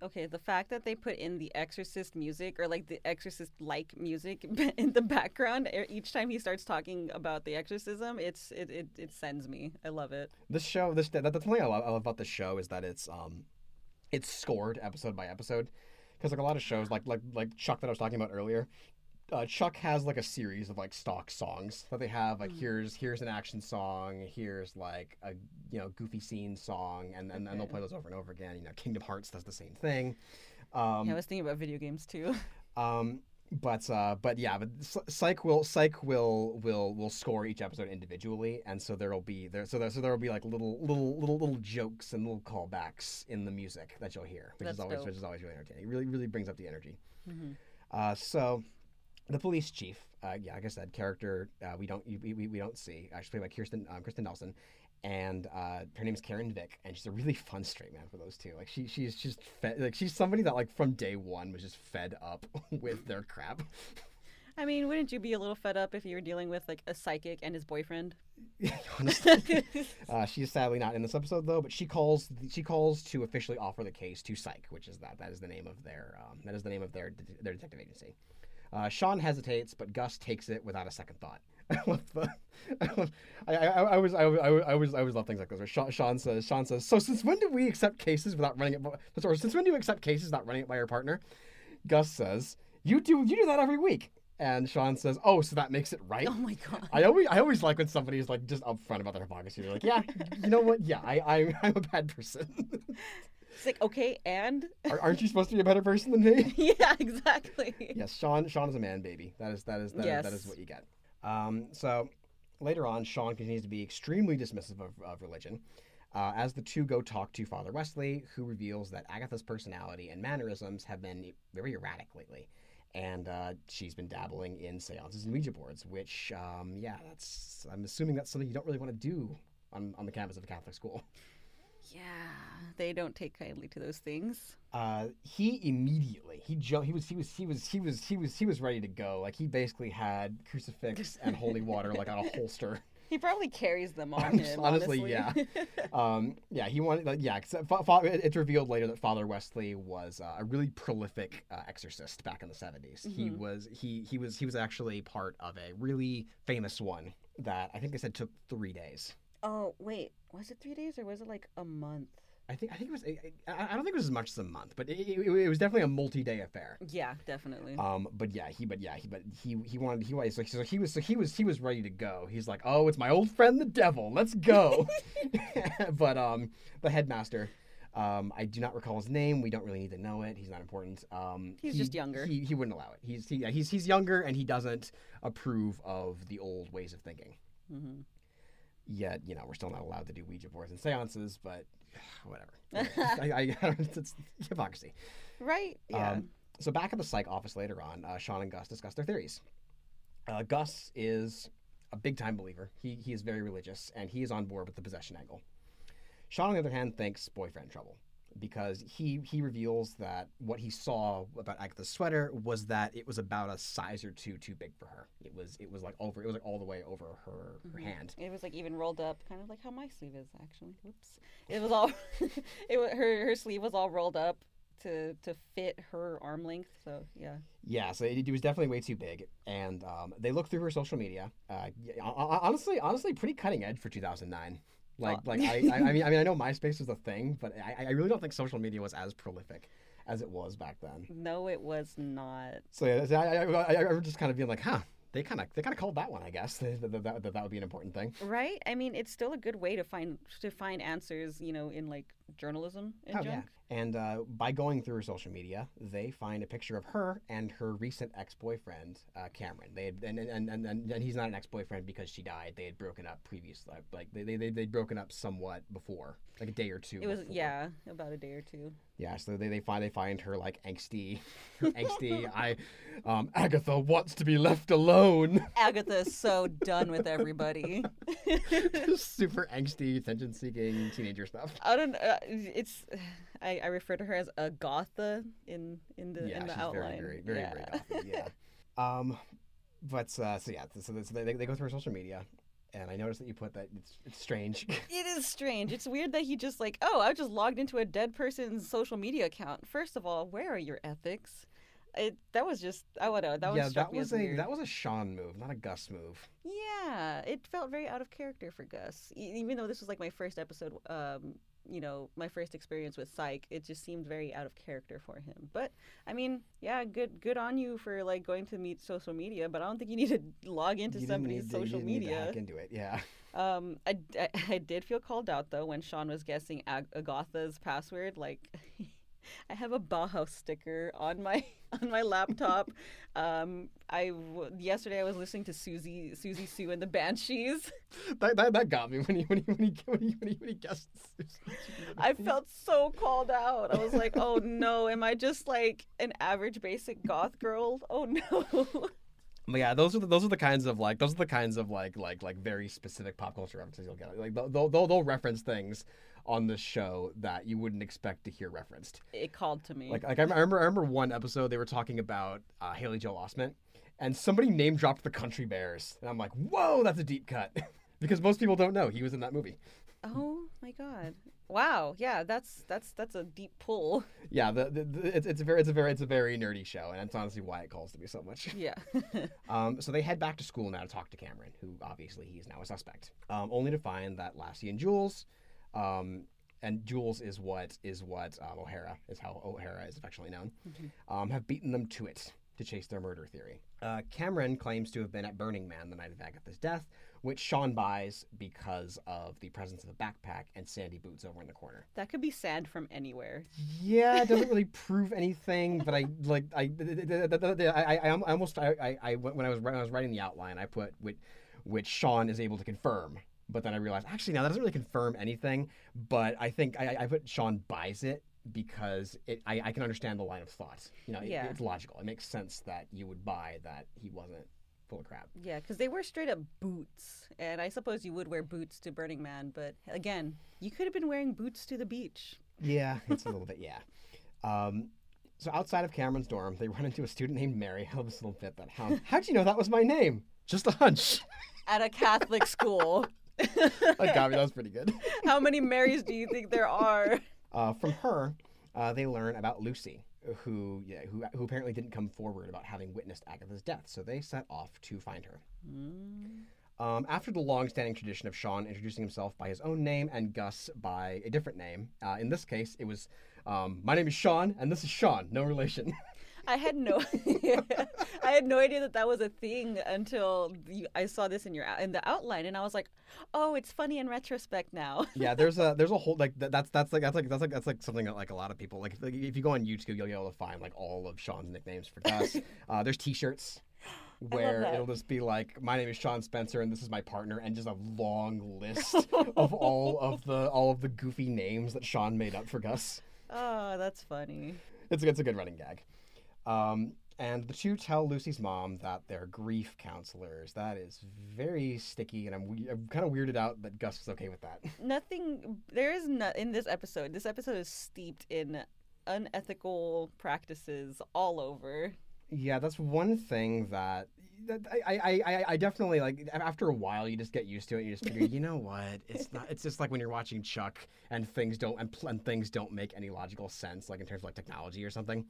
Okay, the fact that they put in the Exorcist music or like the Exorcist like music in the background each time he starts talking about the exorcism, it's it, it, it sends me. I love it. This show, this that, that's the thing I love, I love about the show is that it's um, it's scored episode by episode, because like a lot of shows, like like like Chuck that I was talking about earlier, uh, Chuck has like a series of like stock songs that they have. Like Mm. here's here's an action song, here's like a you know goofy scene song, and and, and they'll play those over and over again. You know, Kingdom Hearts does the same thing. Um, yeah, I was thinking about video games too. um, but uh, but yeah, but Psy- Psych will Psych will will will score each episode individually, and so there'll be there so there so there'll be like little little little little jokes and little callbacks in the music that you'll hear, which is always dope. which is always really entertaining. It really really brings up the energy. Mhm. Uh, so the police chief, uh, yeah, like I said, character uh, we don't we, we, we don't see actually played by Kirsten um, Kristen Nelson, and uh, her name's Karen Vick, and she's a really fun straight man for those two. Like she she's just fed, like she's somebody that like from day one was just fed up with their crap. I mean, wouldn't you be a little fed up if you were dealing with like a psychic and his boyfriend? Honestly. Uh, she is sadly not in this episode though, but she calls she calls to officially offer the case to Psych, which is that that is the name of their um, that is the name of their their detective agency. Uh, Sean hesitates, but Gus takes it without a second thought. I love the, I, love, I, I, I was I, I, I was I always love things like this. Where Sean, Sean says Sean says so since when do we accept cases without running it? by- Or since when do you accept cases without running it by your partner? Gus says you do you do that every week, and Sean says oh so that makes it right. oh my god. I always I always like when somebody's like just upfront about their hypocrisy. They're like, yeah, you know what? Yeah, I, I I'm a bad person. It's like okay, and Are- Aren't you supposed to be a better person than me? yeah, exactly. yes, Sean. Sean is a man, baby. That is that is that, is, that is what you get. Um, so later on, Sean continues to be extremely dismissive of, of religion. Uh, as the two go talk to Father Wesley, who reveals that Agatha's personality and mannerisms have been very erratic lately. And uh, she's been dabbling in seances and Ouija boards, which, um, yeah, that's, I'm assuming that's something you don't really want to do on, on the campus of a Catholic school. Yeah, they don't take kindly to those things. Uh, he immediately he jumped. He was he was he was he was he was he was ready to go. Like he basically had crucifix and holy water like on a holster. He probably carries them on him. honestly, Honestly, Um, yeah, he wanted. Like, yeah, 'cause, uh, fa- fa- it's revealed later that Father Wesley was uh, a really prolific uh, exorcist back in the 70s He Mhm. was he he was he was actually part of a really famous one that I think they said took three days. Oh wait, was it three days or was it like a month? I think I think it was. I, I don't think it was as much as a month, but it, it, it was definitely a multi-day affair. Yeah, definitely. Um, but yeah, he, but yeah, he, but he, he wanted, he was, so, so he was, so he was, he was ready to go. He's like, oh, it's my old friend the devil, let's go. but um, the headmaster, um, I do not recall his name. We don't really need to know it. He's not important. Um, He's he- just younger. He, he wouldn't allow it. He's, he, yeah, he's, he's younger and he doesn't approve of the old ways of thinking. hmm Yet, you know, we're still not allowed to do Ouija boards and seances, but whatever. I, I, it's hypocrisy. Right? Yeah. Um, so back at the psych office later on, uh, Sean and Gus discuss their theories. Uh, Gus is a big time believer. He he is very religious and he is on board with the possession angle. Sean, on the other hand, thinks boyfriend trouble because he he reveals that what he saw about Agatha's sweater was that it was about a size or two too big for her. It was it was like over it was like all the way over her, her Mhm. hand. It was like even rolled up, kind of like how my sleeve is actually. Whoops. It was all, it was, her her sleeve was all rolled up to to fit her arm length. So yeah. Yeah, so it, it was definitely way too big, and um, they looked through her social media. Uh, y- hon- hon- honestly, honestly, pretty cutting edge for 2009. Like, Oh. like I, I, mean, I mean, I know MySpace was a thing, but I, I really don't think social media was as prolific as it was back then. No, it was not. So yeah, I, I, I, I just kind of being like, huh, they kind of, they kind of called that one, I guess. That, that, that, that, that would be an important thing. Right? I mean, it's still a good way to find to find answers, you know, in like journalism and Oh, junk. And uh, by going through her social media, they find a picture of her and her recent ex-boyfriend, uh, Cameron. They had, and, and, and, and, and he's not an ex-boyfriend because she died. They had broken up previously, like they they they they'd broken up somewhat before, like a day or two. It was before. yeah, about a day or two. Yeah, so they, they find they find her like angsty, her angsty. I, um, Agatha wants to be left alone. Agatha is so done with everybody. Super angsty, attention-seeking teenager stuff. I don't. Uh, it's. I, I refer to her as a Gotha in in the yeah, in the she's outline. very, very, very, yeah. very gothic. Yeah. um, but uh, so yeah, so, so they, they go through her social media, and I noticed that you put that it's it's strange. It is strange. It's weird that he just like, oh, I just logged into a dead person's social media account. First of all, where are your ethics? It that was just I would know that yeah, was that was a weird. that was a Sean move, not a Gus move. Yeah, it felt very out of character for Gus. E- even though this was like my first episode, um, you know, my first experience with Psych, it just seemed very out of character for him. But I mean, yeah, good good on you for like going to meet social media, but I don't think you need to log into You somebody's to- you social didn't need to media. hack into it. Yeah. Um, I, I, I did feel called out though when Sean was guessing Ag- Agatha's password. Like, I have a Bauhaus sticker on my on my laptop. um, I w- yesterday I was listening to Siouxsie Siouxsie Sioux and the Banshees. that, that, that got me when he when he when he when he when he, when he guessed. I felt so called out. I was like, oh no, am I just like an average basic goth girl? Oh no. But yeah, those are the, those are the kinds of like those are the kinds of like like like very specific pop culture references you'll get. Like they'll they'll, they'll reference things on this show that you wouldn't expect to hear referenced. it called to me. Like like I remember I remember one episode they were talking about uh, Haley Joel Osment, and somebody name dropped the Country Bears, and I'm like, whoa, that's a deep cut, because most people don't know he was in that movie. oh my god. Wow. Yeah, that's that's that's a deep pull. Yeah, the, the, the it's, it's a very it's a very it's a very nerdy show, and that's honestly why it calls to me so much. Yeah. Um, so they head back to school now to talk to Cameron, who obviously he is now a suspect. Um, only to find that Lassie and Jules, um, and Jules is what is what um, O'Hara is how O'Hara is affectionately known, um, have beaten them to it to chase their murder theory. Uh, Cameron claims to have been at Burning Man the night of Agatha's death, which Sean buys because of the presence of a backpack and sandy boots over in the corner. That could be sand from anywhere. Yeah, it doesn't really prove anything, but I like I I, I, I almost I, I, I when I was when I was writing the outline, I put which which Sean is able to confirm. But then I realized actually now that doesn't really confirm anything. But I think I, I put Sean buys it because it I, I can understand the line of thought. You know, it- Yeah. it's logical. It makes sense that you would buy that he wasn't full of crap. Yeah, because they wear straight up boots, and I suppose you would wear boots to Burning Man, but again, you could have been wearing boots to the beach. Yeah, it's a little bit yeah. Um, so outside of Cameron's dorm, they run into a student named Mary. I love this little bit that how how'd you know that was my name? Just a hunch. At a Catholic school. That got me. That was pretty good. How many Marys do you think there are? Uh, from her, uh, they learn about Lucy, who yeah, who who apparently didn't come forward about having witnessed Agatha's death. So they set off to find her. Um, after the long-standing tradition of Sean introducing himself by his own name and Gus by a different name, uh, in this case, it was, um, "My name is Sean, and this is Sean, no relation." I had no, I had no idea that that was a thing until you, I saw this in your in the outline, and I was like, "Oh, it's funny in retrospect now." yeah, there's a there's a whole like that, that's that's like that's like that's like that's like something that like a lot of people like, like if you go on YouTube, you'll be able to find like all of Sean's nicknames for Gus. uh, there's T-shirts where it'll just be like, "My name is Sean Spencer, and this is my partner," and just a long list of all of the all of the goofy names that Sean made up for Gus. Oh, that's funny. It's it's a good running gag. Um, and the two tell Lucy's mom that they're grief counselors. That is very sticky, and I'm we- I'm kind of weirded out that Gus was okay with that. Nothing. There is no in this episode. This episode is steeped in unethical practices all over. Yeah, that's one thing that, that I, I, I, I definitely like. After a while, you just get used to it. You just figure, you know what? It's not. It's just like when you're watching Chuck and things don't and, pl- and things don't make any logical sense, like in terms of like technology or something.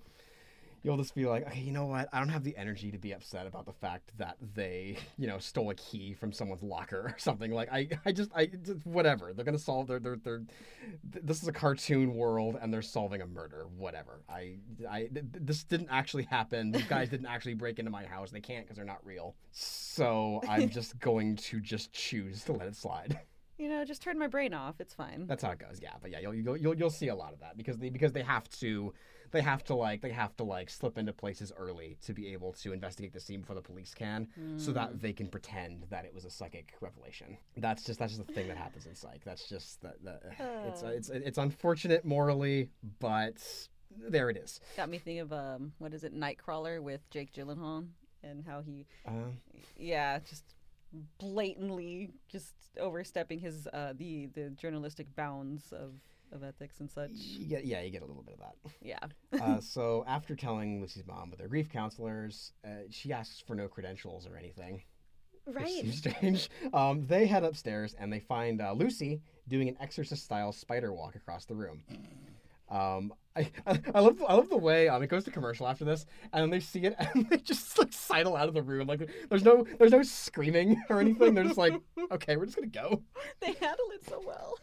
You'll just be like, okay, you know what? I don't have the energy to be upset about the fact that they, you know, stole a key from someone's locker or something. Like, I, I just, I, just, whatever. They're gonna solve. They're, they're, they're. This is a cartoon world, and they're solving a murder. Whatever. I, I, th- th- this didn't actually happen. These guys didn't actually break into my house. They can't because they're not real. So I'm just going to just choose to let it slide. You know, just turn my brain off. It's fine. That's how it goes. Yeah, but yeah, you'll you'll you'll, you'll see a lot of that because they because they have to they have to like they have to like slip into places early to be able to investigate the scene before the police can, so that they can pretend that it was a psychic revelation. That's just that's just the thing that happens in psych. That's just that that it's it's it's unfortunate morally, but there it is. Got me thinking of um, what is it, Nightcrawler with Jake Gyllenhaal and how he, Uh, yeah, just blatantly just overstepping his uh the the journalistic bounds of of ethics and such. you get, yeah, you get a little bit of that. Yeah. uh, so after telling Lucy's mom with her grief counselors, uh, she asks for no credentials or anything. seems strange. Um, they head upstairs and they find uh, Lucy doing an exorcist-style spider walk across the room. Um, I, I, I love I love the way um, it goes to commercial after this, and they see it and they just like sidle out of the room. Like there's no there's no screaming or anything. They're just like, okay, we're just gonna go. They handle it so well.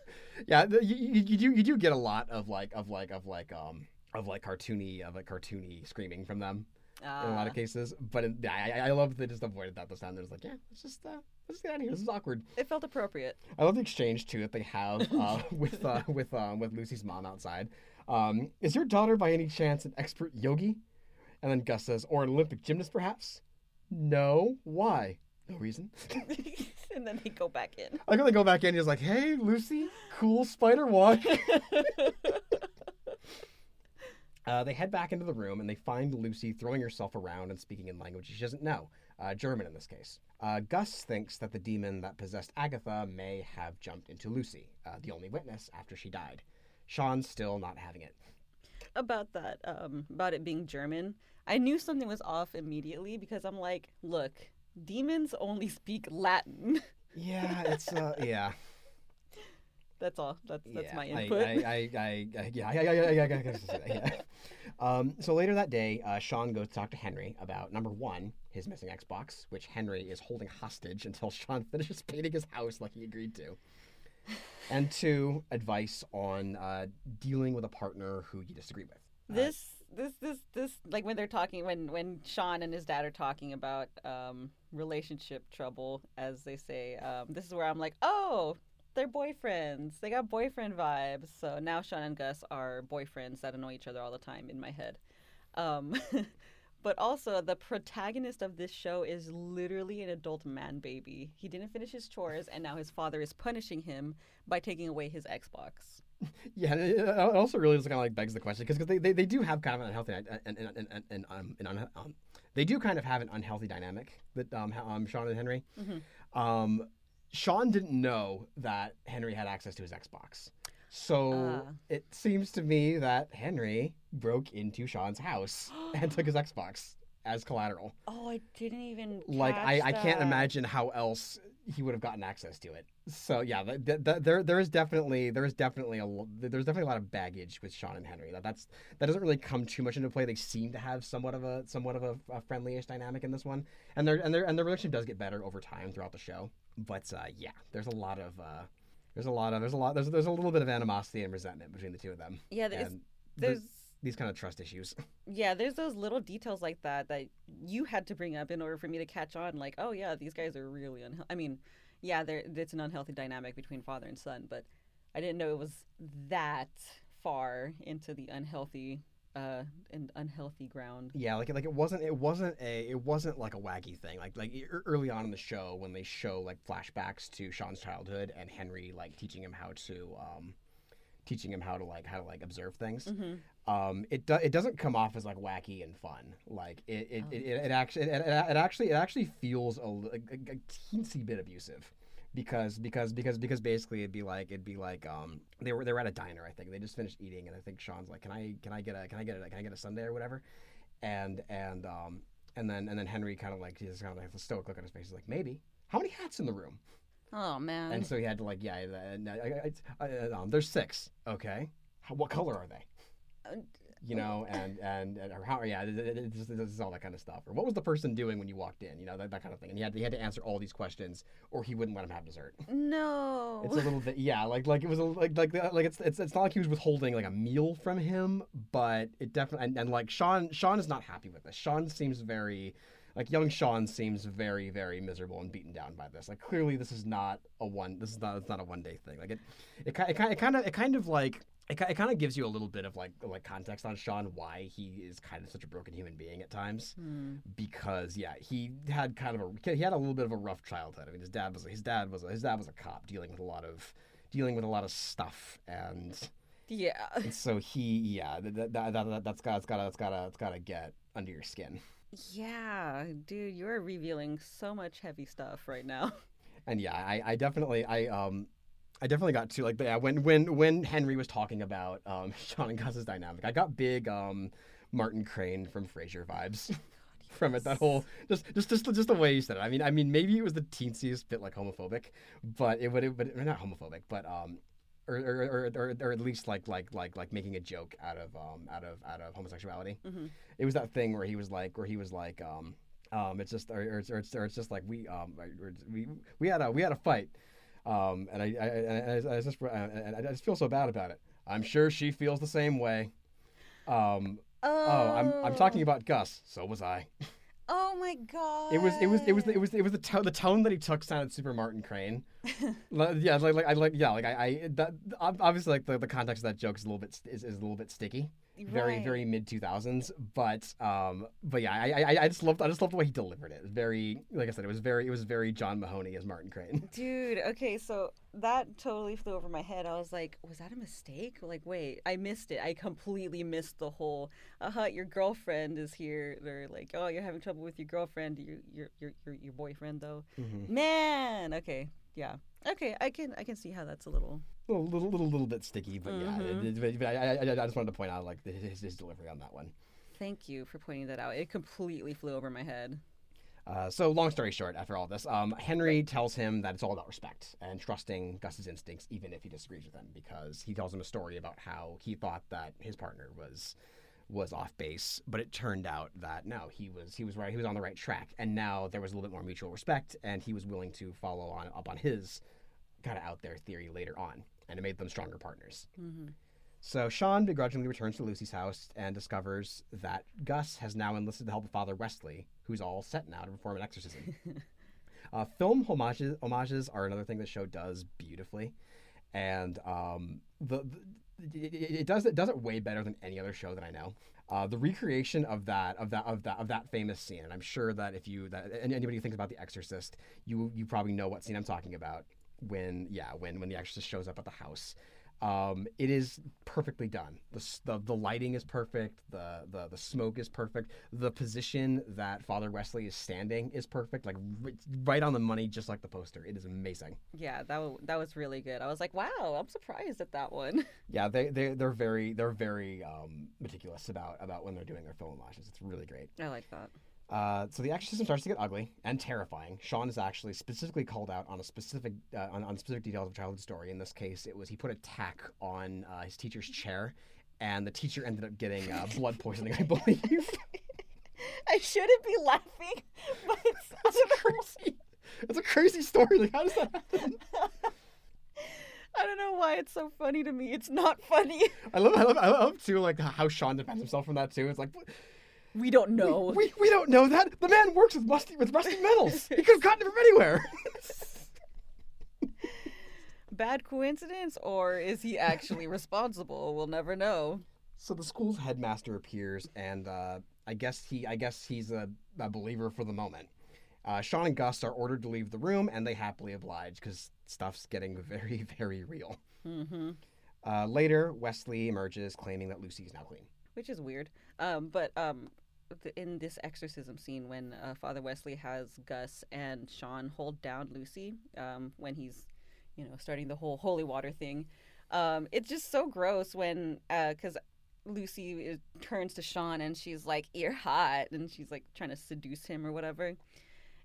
Yeah, you, you, you do you do get a lot of like of like of like um of like cartoony of like cartoony screaming from them in a lot Uh, of cases. But in, I I love that they just avoided that this time. They're just like, yeah, let's just uh, let's just get out of here. This is awkward. it felt appropriate. I love the exchange too that they have uh, with uh, with um, with Lucy's mom outside. Um, is your daughter by any chance an expert yogi? And then Gus says, or an Olympic gymnast, perhaps? No. Why? No reason. and then they go back in. I gonna go back in. He's like, "Hey, Lucy, cool spider walk." uh, they head back into the room and they find Lucy throwing herself around and speaking in language she doesn't know, uh, German in this case. Uh, Gus thinks that the demon that possessed Agatha may have jumped into Lucy, uh, the only witness after she died. Sean's still not having it. about that um about it being german i knew something was off immediately because i'm like look demons only speak Latin. yeah, it's uh, yeah. That's all. That's that's yeah, my input. I, I, I, I yeah, yeah, yeah, yeah, yeah, yeah, yeah. Um, so later that day, uh, Sean goes to talk to Henry about number one, his missing Xbox, which Henry is holding hostage until Sean finishes painting his house like he agreed to, and two, advice on uh, dealing with a partner who you disagree with. Uh, this, this, this, this, like when they're talking, when when Sean and his dad are talking about. Um, relationship trouble as they say um this is where i'm like oh they're boyfriends. They got boyfriend vibes. So now sean and gus are boyfriends that annoy each other all the time in my head. Um but also the protagonist of this show is literally an adult man baby. He didn't finish his chores and now his father is punishing him by taking away his xbox Yeah, it also really just kind of like begs the question because they, they, they do have kind of an unhealthy and and, and, and, and um, an un, um they do kind of have an unhealthy dynamic that um, ha- um Sean and Henry. Mhm. Um, Sean didn't know that Henry had access to his Xbox, so Ah. it seems to me that Henry broke into Sean's house and took his Xbox as collateral. Oh, I didn't even. Like I, I can't imagine how else he would have gotten access to it. So yeah, th- th- th- there there is definitely there is definitely a there's definitely a lot of baggage with Sean and Henry. That that's that doesn't really come too much into play. They seem to have somewhat of a somewhat of a, a friendly-ish dynamic in this one, and their and their and their relationship does get better over time throughout the show. But uh, yeah, there's a lot of uh, there's a lot of there's a lot there's there's a little bit of animosity and resentment between the two of them. Yeah, there's, the- there's these kind of trust issues. yeah, there's those little details like that that you had to bring up in order for me to catch on. Like, oh yeah, these guys are really unhealthy. I mean, yeah, there it's an unhealthy dynamic between father and son, but I didn't know it was that far into the unhealthy uh and unhealthy ground. Yeah, like like it wasn't it wasn't a it wasn't like a waggy thing. Like like early on in the show when they show like flashbacks to Sean's childhood and Henry like teaching him how to um teaching him how to like how to like observe things. hmm Um it do, it doesn't come off as like wacky and fun. Like it it, Oh. it, it, it actually it, it, actually it actually feels a, a, a teensy bit abusive. Because because because because basically it'd be like it'd be like um they were they were at a diner I think they just finished eating and I think Sean's like can I can I get a can I get a can I get a sundae or whatever and and um and then and then Henry kind of like he's kind of like a stoic look on his face. He's like, maybe. How many hats in the room? Oh man. And so he had to like, yeah, and I, I, I, I, um, there's six. Okay, How, what color are they? Uh, You know, and and, and or how? Yeah, this is all that kind of stuff. Or what was the person doing when you walked in? You know, that, that kind of thing. And he had he had to answer all these questions, or he wouldn't let him have dessert. no. It's a little bit, yeah, like like it was a, like like like it's it's it's not like he was withholding like a meal from him, but it definitely and, and like Sean Sean is not happy with this. Sean seems very like young Sean seems very very miserable and beaten down by this. Like clearly this is not a one this is not it's not a one day thing. Like it it kind it kind it kind of it kind of like it, it kind of gives you a little bit of like like context on Sean why he is kind of such a broken human being at times Hmm. because yeah, he had kind of a he had a little bit of a rough childhood. I mean, his dad was his dad was his dad was a cop dealing with a lot of dealing with a lot of stuff, and, Yeah. and so he yeah that, that, that, that that's got it's got it's got to it's got to get under your skin. Yeah, dude, you're revealing so much heavy stuff right now. And yeah, I, I definitely I um I definitely got to like yeah when when when Henry was talking about um Sean and Gus's dynamic, I got big um Martin Crane from Frasier vibes. from it. That whole just just just just the way you said it. I mean, I mean, maybe it was the teensiest bit like homophobic, but it would it, but not homophobic, but um, or or, or, or, or at least like like like like making a joke out of um out of out of homosexuality. Mhm. It was that thing where he was like where he was like um um it's just or, or, it's, or, it's, or it's just like we um we we had a we had a fight. Um, and I, I, I, I, I just, I, I just feel so bad about it. I'm sure she feels the same way. Um, Oh, I'm I'm talking about Gus. So was I. Oh my god. It was it was it was it was it was the tone the tone that he took sounded super Martin Crane. Yeah, like like I like yeah, like I, I that obviously like the, the context of that joke is a little bit is, is a little bit sticky. Very Right. very mid two thousands, but um but yeah, I, I I just loved I just loved the way he delivered it. It very like I said, it was very it was very John Mahoney as Martin Crane. Dude, okay, so that totally flew over my head. I was like, was that a mistake? Like, wait, I missed it. I completely missed the whole, uh huh, your girlfriend is here. They're like, oh, you're having trouble with your girlfriend, your your your your, your boyfriend though. Man, okay, yeah, okay, I can I can see how that's a little. little little little, little bit sticky, but yeah, Mhm. it- it- but I, I, I just wanted to point out like his, his delivery on that one. Thank you for pointing that out. It completely flew over my head. Uh, so, long story short, after all this, um, Henry tells him that it's all about respect and trusting Gus's instincts, even if he disagrees with them, because he tells him a story about how he thought that his partner was was off base, but it turned out that no, he was he was right, he was on the right track, and now there was a little bit more mutual respect, and he was willing to follow on up on his kind of out there theory later on, and it made them stronger partners. hmm So Sean begrudgingly returns to Lucy's house and discovers that Gus has now enlisted the help of Father Wesley, who's all set now to perform an exorcism. uh, film homages, homages are another thing the show does beautifully, and um, the, the it, does it does it way better than any other show that I know. Uh, the recreation of that of that of that of that famous scene, and I'm sure that if you that anybody who thinks about The Exorcist, you you probably know what scene I'm talking about. When yeah, when when the Exorcist shows up at the house, Um, it is perfectly done. The, the the lighting is perfect. The, the the smoke is perfect. The position that Father Wesley is standing is perfect. Like r- right on the money, just like the poster. It is amazing. Yeah, that w- that was really good. I was like, wow, I'm surprised at that one. Yeah, they they they're very they're very um, meticulous about about when they're doing their film homages. It's really great. I like that. Uh, so the exorcism starts to get ugly and terrifying. Sean is actually specifically called out on a specific uh, on, on specific details of a childhood story. In this case, it was he put a tack on uh, his teacher's chair, and the teacher ended up getting uh, blood poisoning, I believe. I shouldn't be laughing, but it's, don't crazy. It's a crazy story. Like, how does that happen? I don't know why it's so funny to me. It's not funny. I love, I love, I love too, like how Sean defends himself from that too. It's like, what? We don't know. we, we don't know that. The man works with musty with rusty metals. He could have gotten it from anywhere. Bad coincidence, or is he actually responsible? We'll never know. So the school's headmaster appears, and uh, I guess he, I guess he's a, a believer for the moment. Uh, Sean and Gus are ordered to leave the room, and they happily oblige because stuff's getting very, very real. hmm Uh, later, Wesley emerges, claiming that Lucy is now clean. Which is weird. Um, but um, th- in this exorcism scene, when uh, Father Wesley has Gus and Sean hold down Lucy, um, when he's, you know, starting the whole holy water thing, um, it's just so gross when, because Lucy is, turns to Sean and she's like, "You're hot," and she's like trying to seduce him or whatever,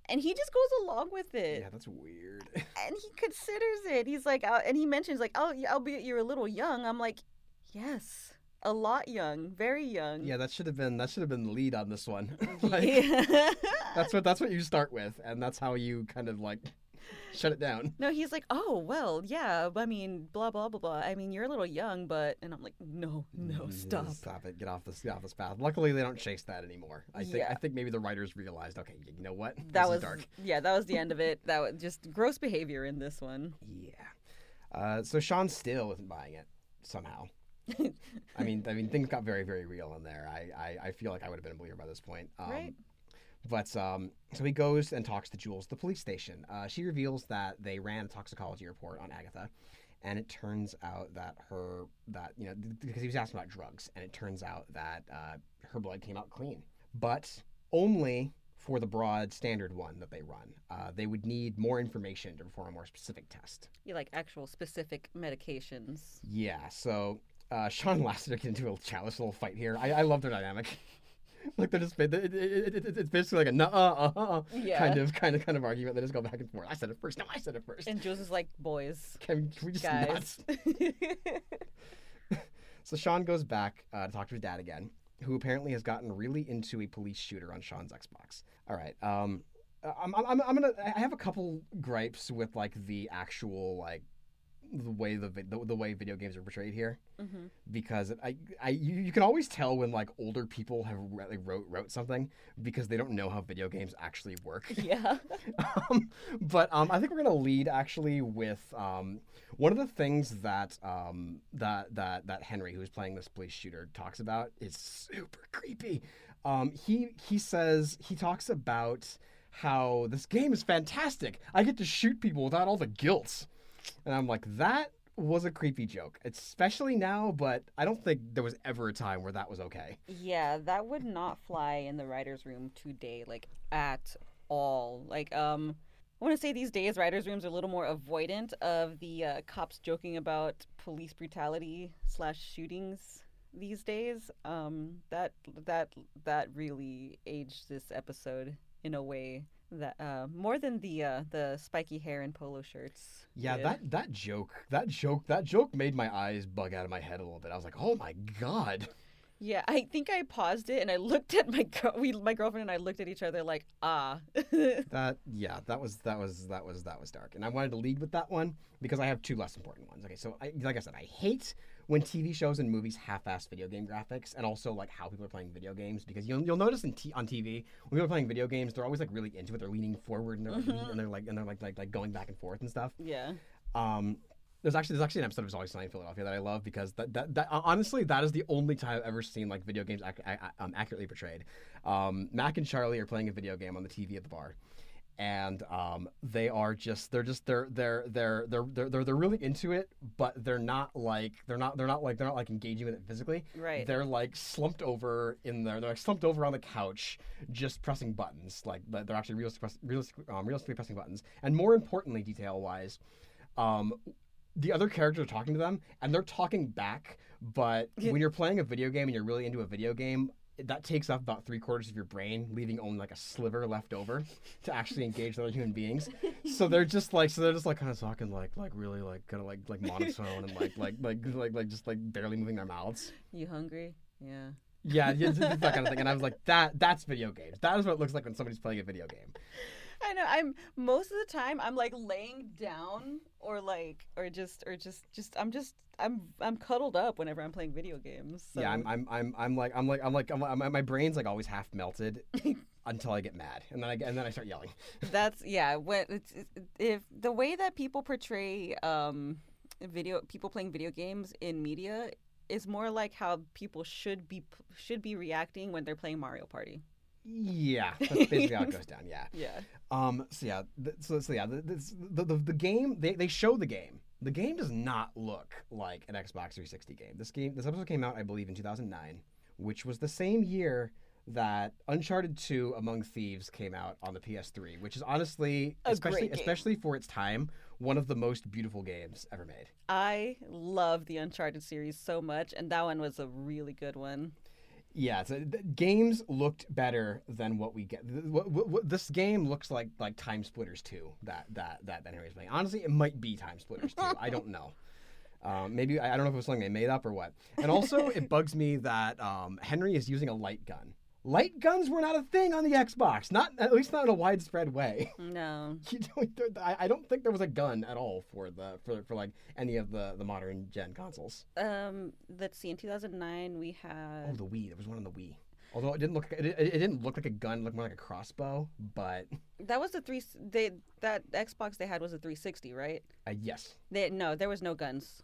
and he just goes along with it. Yeah, that's weird. and he considers it. He's like, uh, and he mentions like, "Oh, yeah, albeit you're a little young." I'm like, "Yes, a lot young, very young." yeah, that should have been that should have been the lead on this one. like, that's what that's what you start with, and that's how you kind of like shut it down. no, he's like, "Oh, well, yeah. I mean, blah blah blah blah. I mean, you're a little young, but," and I'm like, "No, no, Mm, stop." Stop it. Get off this. Get off this path. Luckily, they don't chase that anymore. I think. I think maybe the writers realized. Okay, you know what? That this was dark. yeah, that was the end of it. That was just gross behavior in this one. Yeah. Uh, so Sean still isn't buying it somehow. I mean, I mean, things got very, very real in there. I, I, I feel like I would have been a believer by this point. Um, Right. But um, so he goes and talks to Jules, the police station. Uh, she reveals that they ran a toxicology report on Agatha, and it turns out that her that you know because he was asking about drugs, and it turns out that uh, her blood came out clean, but only for the broad standard one that they run. Uh, they would need more information to perform a more specific test. You like actual specific medications. Yeah, so uh, Sean and Lassiter get into a childish little fight here. I, I love their dynamic. like they're just it, it, it, it, it's basically like a uh uh uh Yeah. kind of kind of kind of argument. They just go back and forth. I said it first. No, I said it first. And Jules is like, "Boys, Can, can we just guys." So Sean goes back uh, to talk to his dad again, who apparently has gotten really into a police shooter on Sean's Xbox. All right. Um, I'm, I'm, I'm gonna. I have a couple gripes with like the actual like the way the, the the way video games are portrayed here hmm because I, I you, you can always tell when like older people have like, wrote wrote something because they don't know how video games actually work. Yeah. um, but um, I think we're gonna lead actually with um, one of the things that um, that that that Henry, who's playing this police shooter, talks about is super creepy. Um, he he says he talks about how this game is fantastic. I get to shoot people without all the guilt, and I'm like that was a creepy joke, especially now. But I don't think there was ever a time where that was okay. Yeah, that would not fly in the writers' room today, like at all. Like, um, I want to say these days writers' rooms are a little more avoidant of the uh, cops joking about police brutality slash shootings these days. Um, that that that really aged this episode in a way that uh, more than the uh, the spiky hair and polo shirts. Yeah, did. that that joke, that joke, that joke made my eyes bug out of my head a little bit. I was like, "Oh my god!" Yeah, I think I paused it and I looked at my girl. We, my girlfriend and I looked at each other like, ah. That yeah, that was that was that was that was dark, and I wanted to lead with that one because I have two less important ones. Okay, so I, like I said, I hate when TV shows and movies half-ass video game graphics, and also like how people are playing video games because you'll you'll notice in t- on TV when people are playing video games, they're always like really into it. They're leaning forward and they're like, Mhm. and they're like and they're like, like like going back and forth and stuff. yeah. Um, there's actually there's actually an episode of Always Sunny in Philadelphia that I love because that, that, that honestly that is the only time I've ever seen like video games ac- ac- um, accurately portrayed. Um, Mac and Charlie are playing a video game on the TV at the bar, and um, they are just they're just they're they're they're they're they're they're, they're really into it, but they're not like they're not they're not like they're not like engaging with it physically. Right. They're like slumped over in there. They're like slumped over on the couch, just pressing buttons. Like they're actually realistic, realistic, um, realistically pressing buttons. And more importantly, detail wise, um, the other characters are talking to them, and they're talking back. But when you're playing a video game and you're really into a video game, that takes up about three quarters of your brain, leaving only like a sliver left over to actually engage with other human beings. So they're just like, so they're just like kind of talking like, like really like kind of like like monotone and like like like like like just like barely moving their mouths. You hungry? Yeah. Yeah, yeah, that kind of thing. And I was like, that that's video games. That is what it looks like when somebody's playing a video game. I know. I'm most of the time I'm like laying down or like or just or just just I'm just I'm I'm cuddled up whenever I'm playing video games. So. Yeah, I'm, I'm I'm I'm like I'm like I'm like I'm, like- my, brain's like always half melted until I get mad, and then I and then I start yelling. That's yeah. When it's, it's- if the way that people portray um video people playing video games in media is more like how people should be should be reacting when they're playing Mario Party. Yeah, that's basically how it goes down. Yeah. Yeah. Um. So yeah. th- So, so yeah. The, this- the, the the game they they show the game. The game does not look like an Xbox 360 game. This game this episode came out I believe in 2009, which was the same year that Uncharted 2 Among Thieves came out on the PS3, which is honestly A especially especially for its time one of the most beautiful games ever made. I love the Uncharted series so much, and that one was a really good one. Yeah, so games looked better than what we get. What, what, what, this game looks like like TimeSplitters 2 that that that that Henry's playing. Honestly, it might be TimeSplitters 2. I don't know. Um, maybe I, I don't know if it was something they made up or what. And also, it bugs me that um, Henry is using a light gun. Light guns were not a thing on the Xbox, not at least not in a widespread way. No. You don't, I, don't think there was a gun at all for the for, for like any of the the modern gen consoles. Um, let's see. In 2009, we had Oh, the Wii. There was one on the Wii. Although it didn't look, it, it, it didn't look like a gun. It looked more like a crossbow. But that was the three. They that Xbox they had was a 360, right? uh, yes, They no, there was no guns.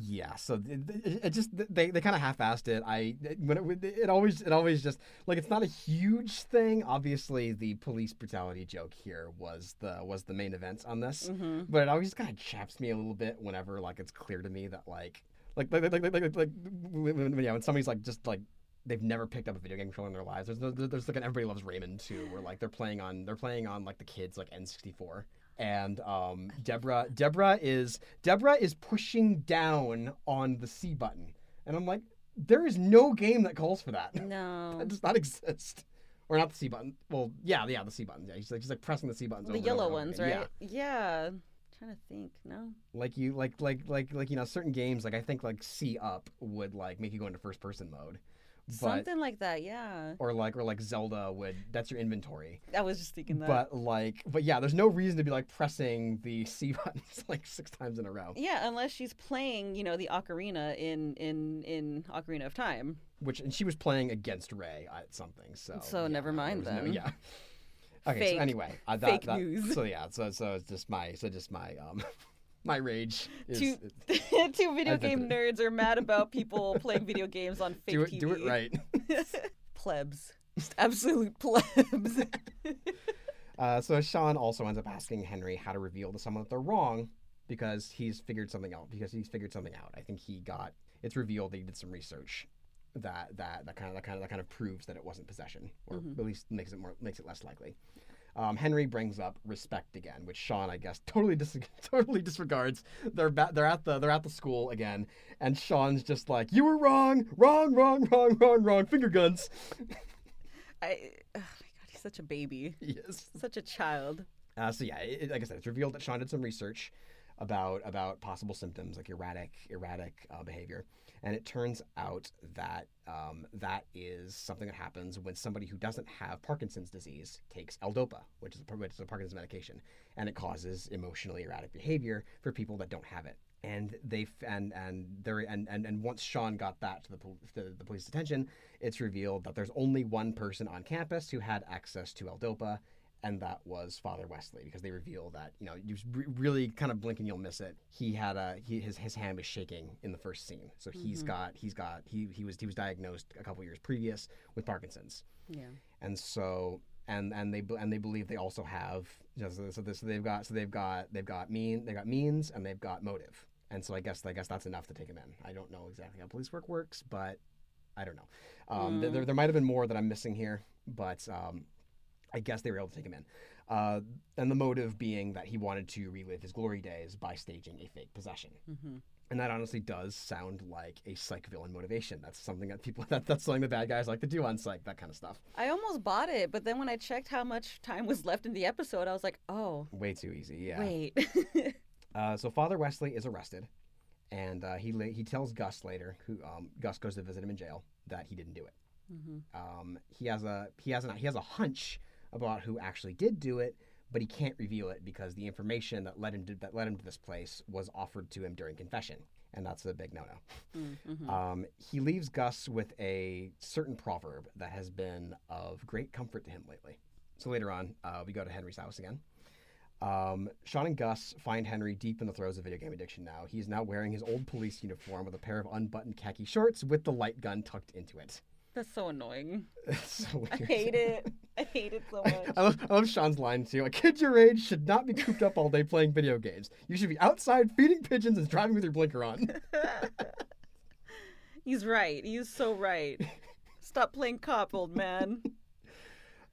Yeah. So it, it, just they, they kind of half-assed it. I when it, it always it always just like it's not a huge thing. Obviously, the police brutality joke here was the was the main event on this. Mm-hmm. But it always kind of chaps me a little bit whenever like it's clear to me that like like like like like like, like when- yeah when somebody's like just like they've never picked up a video game controller in their lives. There's there's, there's like an Everybody Loves Raymond too, where like they're playing on they're playing on like the kids like N64. And um, Deborah, Deborah is Deborah is pushing down on the C button, and I'm like, there is no game that calls for that. No. That does not exist. Or not the C button. Well, yeah, yeah, the C buttons. Yeah, she's like, she's like pressing the C buttons. The yellow ones, again. right? Yeah. trying to think. No. like you like like like like you know certain games like i think like c up would like make you go into first person mode Something like that. Yeah. or like or like zelda would that's your inventory I was just thinking that. but like but yeah there's no reason to be like pressing the c buttons like six times in a row yeah, unless she's playing, you know, the ocarina in in in Ocarina of Time. which and she was playing against ray at something so So yeah, never mind was no- then. yeah okay Fake- so anyway uh, that, fake that- news. so yeah so so it's just my so just my um my rage is, Two two video game nerds are mad about people playing video games on fake do it TV. do it right plebs. Just absolute plebs. Uh, so Sean also ends up asking Henry how to reveal to someone that they're wrong because he's figured something out. Because he's figured something out. I think he got it's revealed that he did some research that that that kind of that kind of that kind of proves that it wasn't possession, or Mhm. at least makes it more makes it less likely. Um, Henry brings up respect again, which Sean, I guess, totally dis- totally disregards. They're ba- they're at the they're at the school again, and Sean's just like, "You were wrong, wrong, wrong, wrong, wrong, wrong, finger guns." I oh my god, he's such a baby. yes. Such a child. Uh, so yeah, it, like I said, it's revealed that Sean did some research about about possible symptoms like erratic erratic uh, behavior, and it turns out that um, that is something that happens when somebody who doesn't have Parkinson's disease takes L-Dopa, which is a, which is a Parkinson's medication, and it causes emotionally erratic behavior for people that don't have it. And they and and there and, and and once Sean got that to the, the police's attention, it's revealed that there's only one person on campus who had access to L-Dopa, and that was Father Wesley because they reveal that you know you really kind of blink and you'll miss it. He had a he his his hand was shaking in the first scene, so he's Mhm. got he's got he he was he was diagnosed a couple years previous with Parkinson's, Yeah. and so and and they and they believe they also have you know, so, so, this, so they've got so they've got they've got mean they got means and they've got motive. And so I guess I guess that's enough to take him in. I don't know exactly how police work works, but I don't know. Um, Mm. there, there might have been more that I'm missing here, but um, I guess they were able to take him in. Uh, and the motive being that he wanted to relive his glory days by staging a fake possession. hmm And that honestly does sound like a psych villain motivation. That's something that people that, that's something the bad guys like to do on psych, that kind of stuff. I almost bought it, but then when I checked how much time was left in the episode, I was like, oh, Way too easy, yeah. wait. Uh, so Father Wesley is arrested, and uh, he la- he tells Gus later, who um, Gus goes to visit him in jail, that he didn't do it. hmm Um, he has a he has a he has a hunch about who actually did do it, but he can't reveal it because the information that led him to, that led him to this place was offered to him during confession, and that's a big no no. hmm Um, he leaves Gus with a certain proverb that has been of great comfort to him lately. So later on, uh, we go to Henry's house again. Um, Sean and Gus find Henry deep in the throes of video game addiction now. He is now wearing his old police uniform with a pair of unbuttoned khaki shorts with the light gun tucked into it. That's so annoying. It's so I hate it. I hate it so much. I love, I love Sean's line too. A kid your age should not be cooped up all day playing video games. You should be outside feeding pigeons and driving with your blinker on. He's right. He's so right. Stop playing cop, old man.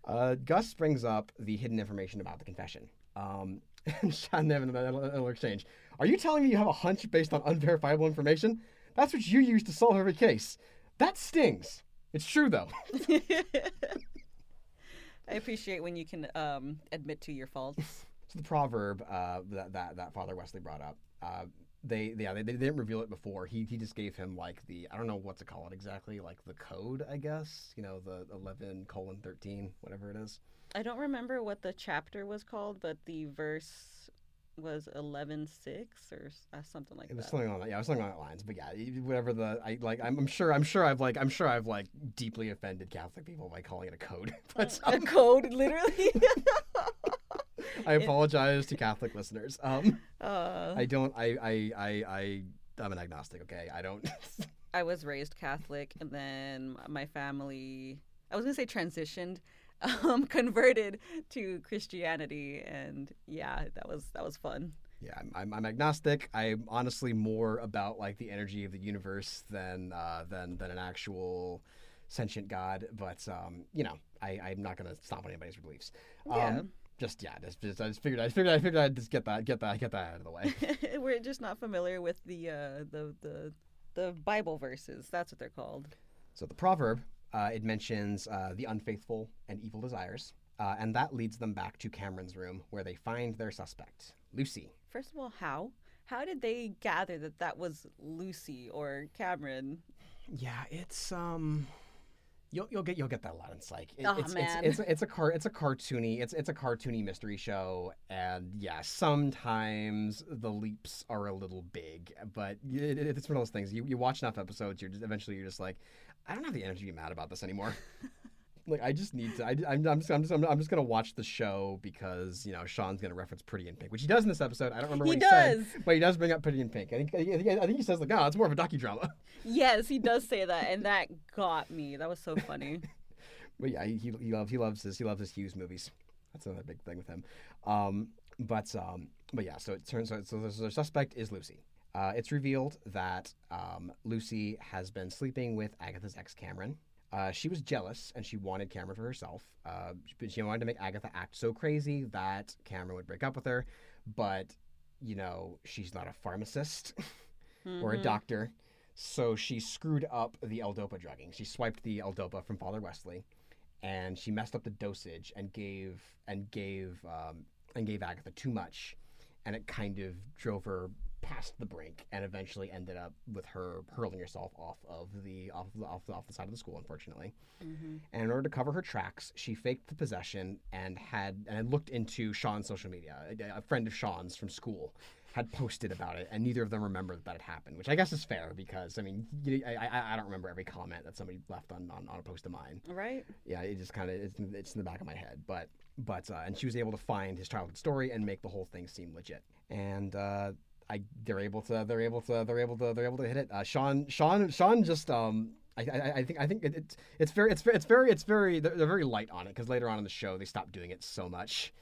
Uh, Gus brings up the hidden information about the confession. Um, and Sean Nevin in a little exchange. Are you telling me you have a hunch based on unverifiable information? That's what you use to solve every case. That stings. It's true though. I appreciate when you can um, admit to your faults. So the proverb uh, that, that that Father Wesley brought up. Uh, they yeah they, they didn't reveal it before. He he just gave him like the I don't know what to call it exactly like the code I guess you know the eleven colon thirteen whatever it is. I don't remember what the chapter was called, but the verse was eleven six or uh, something like that. It was that. something on that. Yeah, it was something on that lines. But yeah, whatever the I like. I'm, I'm sure. I'm sure. I've like. I'm sure I've like deeply offended Catholic people by calling it a code. But a um, code, literally. I apologize to Catholic listeners. Um, uh, I don't. I. I. I. I I'm an agnostic. Okay. I don't. I was raised Catholic, and then my family, I was gonna say transitioned, um, converted to Christianity, and yeah, that was that was fun. yeah. I'm, I'm. I'm agnostic. I'm honestly more about like the energy of the universe than uh, than than an actual sentient God. But um, you know, I. I'm not gonna stop on anybody's beliefs. Um, Yeah. Just yeah. Just, just. I just figured. I figured. I figured I'd just get that. Get that. Get that out of the way. We're just not familiar with the uh, the the the Bible verses. That's what they're called. So the proverb uh, it mentions uh, the unfaithful and evil desires, uh, and that leads them back to Cameron's room where they find their suspect, Lucy. First of all, how how did they gather that that was Lucy or Cameron? Yeah, it's um. You'll, you'll get you'll get that a lot in Psych. It- Aw, it's, man. it's it's it's a car it's a cartoony it's it's a cartoony mystery show, and yeah, sometimes the leaps are a little big, but it, it- it's one of those things. You you watch enough episodes, you're just eventually you're just like, I don't have the energy to be mad about this anymore. like I just need to. I, am I'm just I'm just I'm just gonna watch the show because you know Sean's gonna reference Pretty in Pink, which he does in this episode. I don't remember He what he does. said, but he does bring up Pretty in Pink. I think I think, he says like, no, it's more of a docudrama. Yes, he does say that, and that got me. That was so funny. But yeah, he, he he loves he loves his he loves his Hughes movies. That's another big thing with him. Um, but um, but yeah, so it turns out so the suspect is Lucy. Uh, it's revealed that um, Lucy has been sleeping with Agatha's ex Cameron. Uh, she was jealous and she wanted Cameron for herself. Uh, but she wanted to make Agatha act so crazy that Cameron would break up with her. But you know, she's not a pharmacist or a Mhm. doctor. So she screwed up the L-Dopa drugging. She swiped the L-Dopa from Father Wesley, and she messed up the dosage and gave and gave um, and gave Agatha too much, and it kind of drove her past the brink and eventually ended up with her hurling herself off of the off the, off the, off the side of the school, unfortunately. Mhm. And in order to cover her tracks, she faked the possession and had and looked into Sean's social media. A, a friend of Sean's from school had posted about it, and neither of them remembered that it happened, which I guess is fair because I mean, I, I I don't remember every comment that somebody left on, on, on a post of mine. Right? Yeah, it just kind of it's, it's in the back of my head, but but uh, and she was able to find his childhood story and make the whole thing seem legit. And uh, I they're able to they're able to they're able to they're able to hit it. Uh, Sean Sean Sean just um I, I, I think I think it, it's it's very it's very it's very it's very they're, they're very light on it because later on in the show they stopped doing it so much.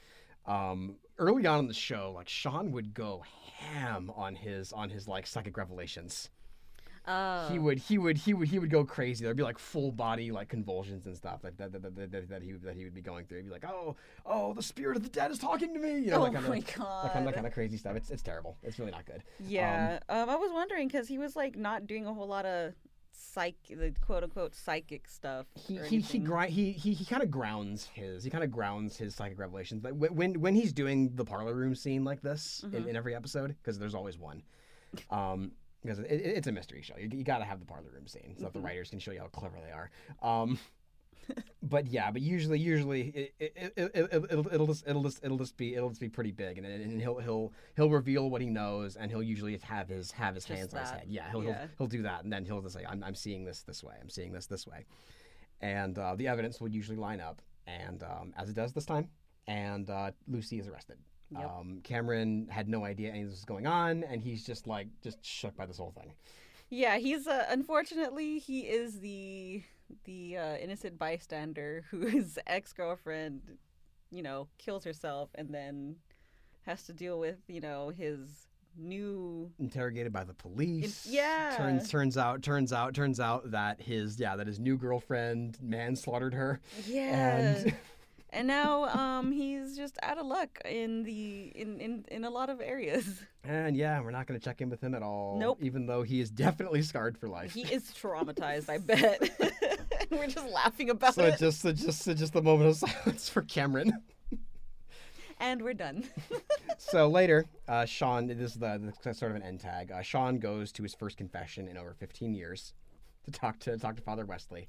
Um, early on in the show, like Sean would go ham on his on his like psychic revelations. Oh. He would he would he would he would go crazy. There'd be like full body like convulsions and stuff like that that, that, that, that he that he would be going through. He'd be like, oh oh the spirit of the dead is talking to me. You know, oh that kind my of god. that kind of that kind of crazy stuff. It's it's terrible. It's really not good. Yeah, um, I was wondering because he was like not doing a whole lot of psych, the quote unquote psychic stuff. he he he, grind, he he he kind of grounds his he kind of grounds his psychic revelations like when when, when he's doing the parlor room scene like this in, Mhm. in every episode because there's always one um because it, it- it's a mystery show you, you got to have the parlor room scene so that the Mhm. writers can show you how clever they are um but yeah but usually usually it, it, it, it, it, it'll, it'll just it'll just it'll just be it'll just be pretty big and, and he'll he'll he'll reveal what he knows and he'll usually have his have his Just hands on his head yeah he'll, Yeah. he'll he'll do that and then he'll just say I'm, I'm seeing this this way i'm seeing this this way and uh, the evidence would usually line up, and um, as it does this time, and uh, Lucy is arrested. Yep. Um, Cameron had no idea anything was going on, and he's just like just shook by this whole thing. Yeah, he's uh, unfortunately he is the the uh, innocent bystander whose ex girlfriend, you know, kills herself and then has to deal with you know his new Interrogated by the police. yeah. Turns turns out turns out turns out that his yeah that his new girlfriend manslaughtered her. yeah. And And now um he's just out of luck in the in in, in a lot of areas. and yeah, we're not gonna check in with him at all. Nope. Even though he is definitely scarred for life. He is traumatized, I bet. we're just laughing about so it. just so just so just a moment of silence for Cameron. And we're done. so later, uh, Sean, this is the, the sort of an end tag. Uh, Sean goes to his first confession in over 15 years to talk to talk to Father Wesley.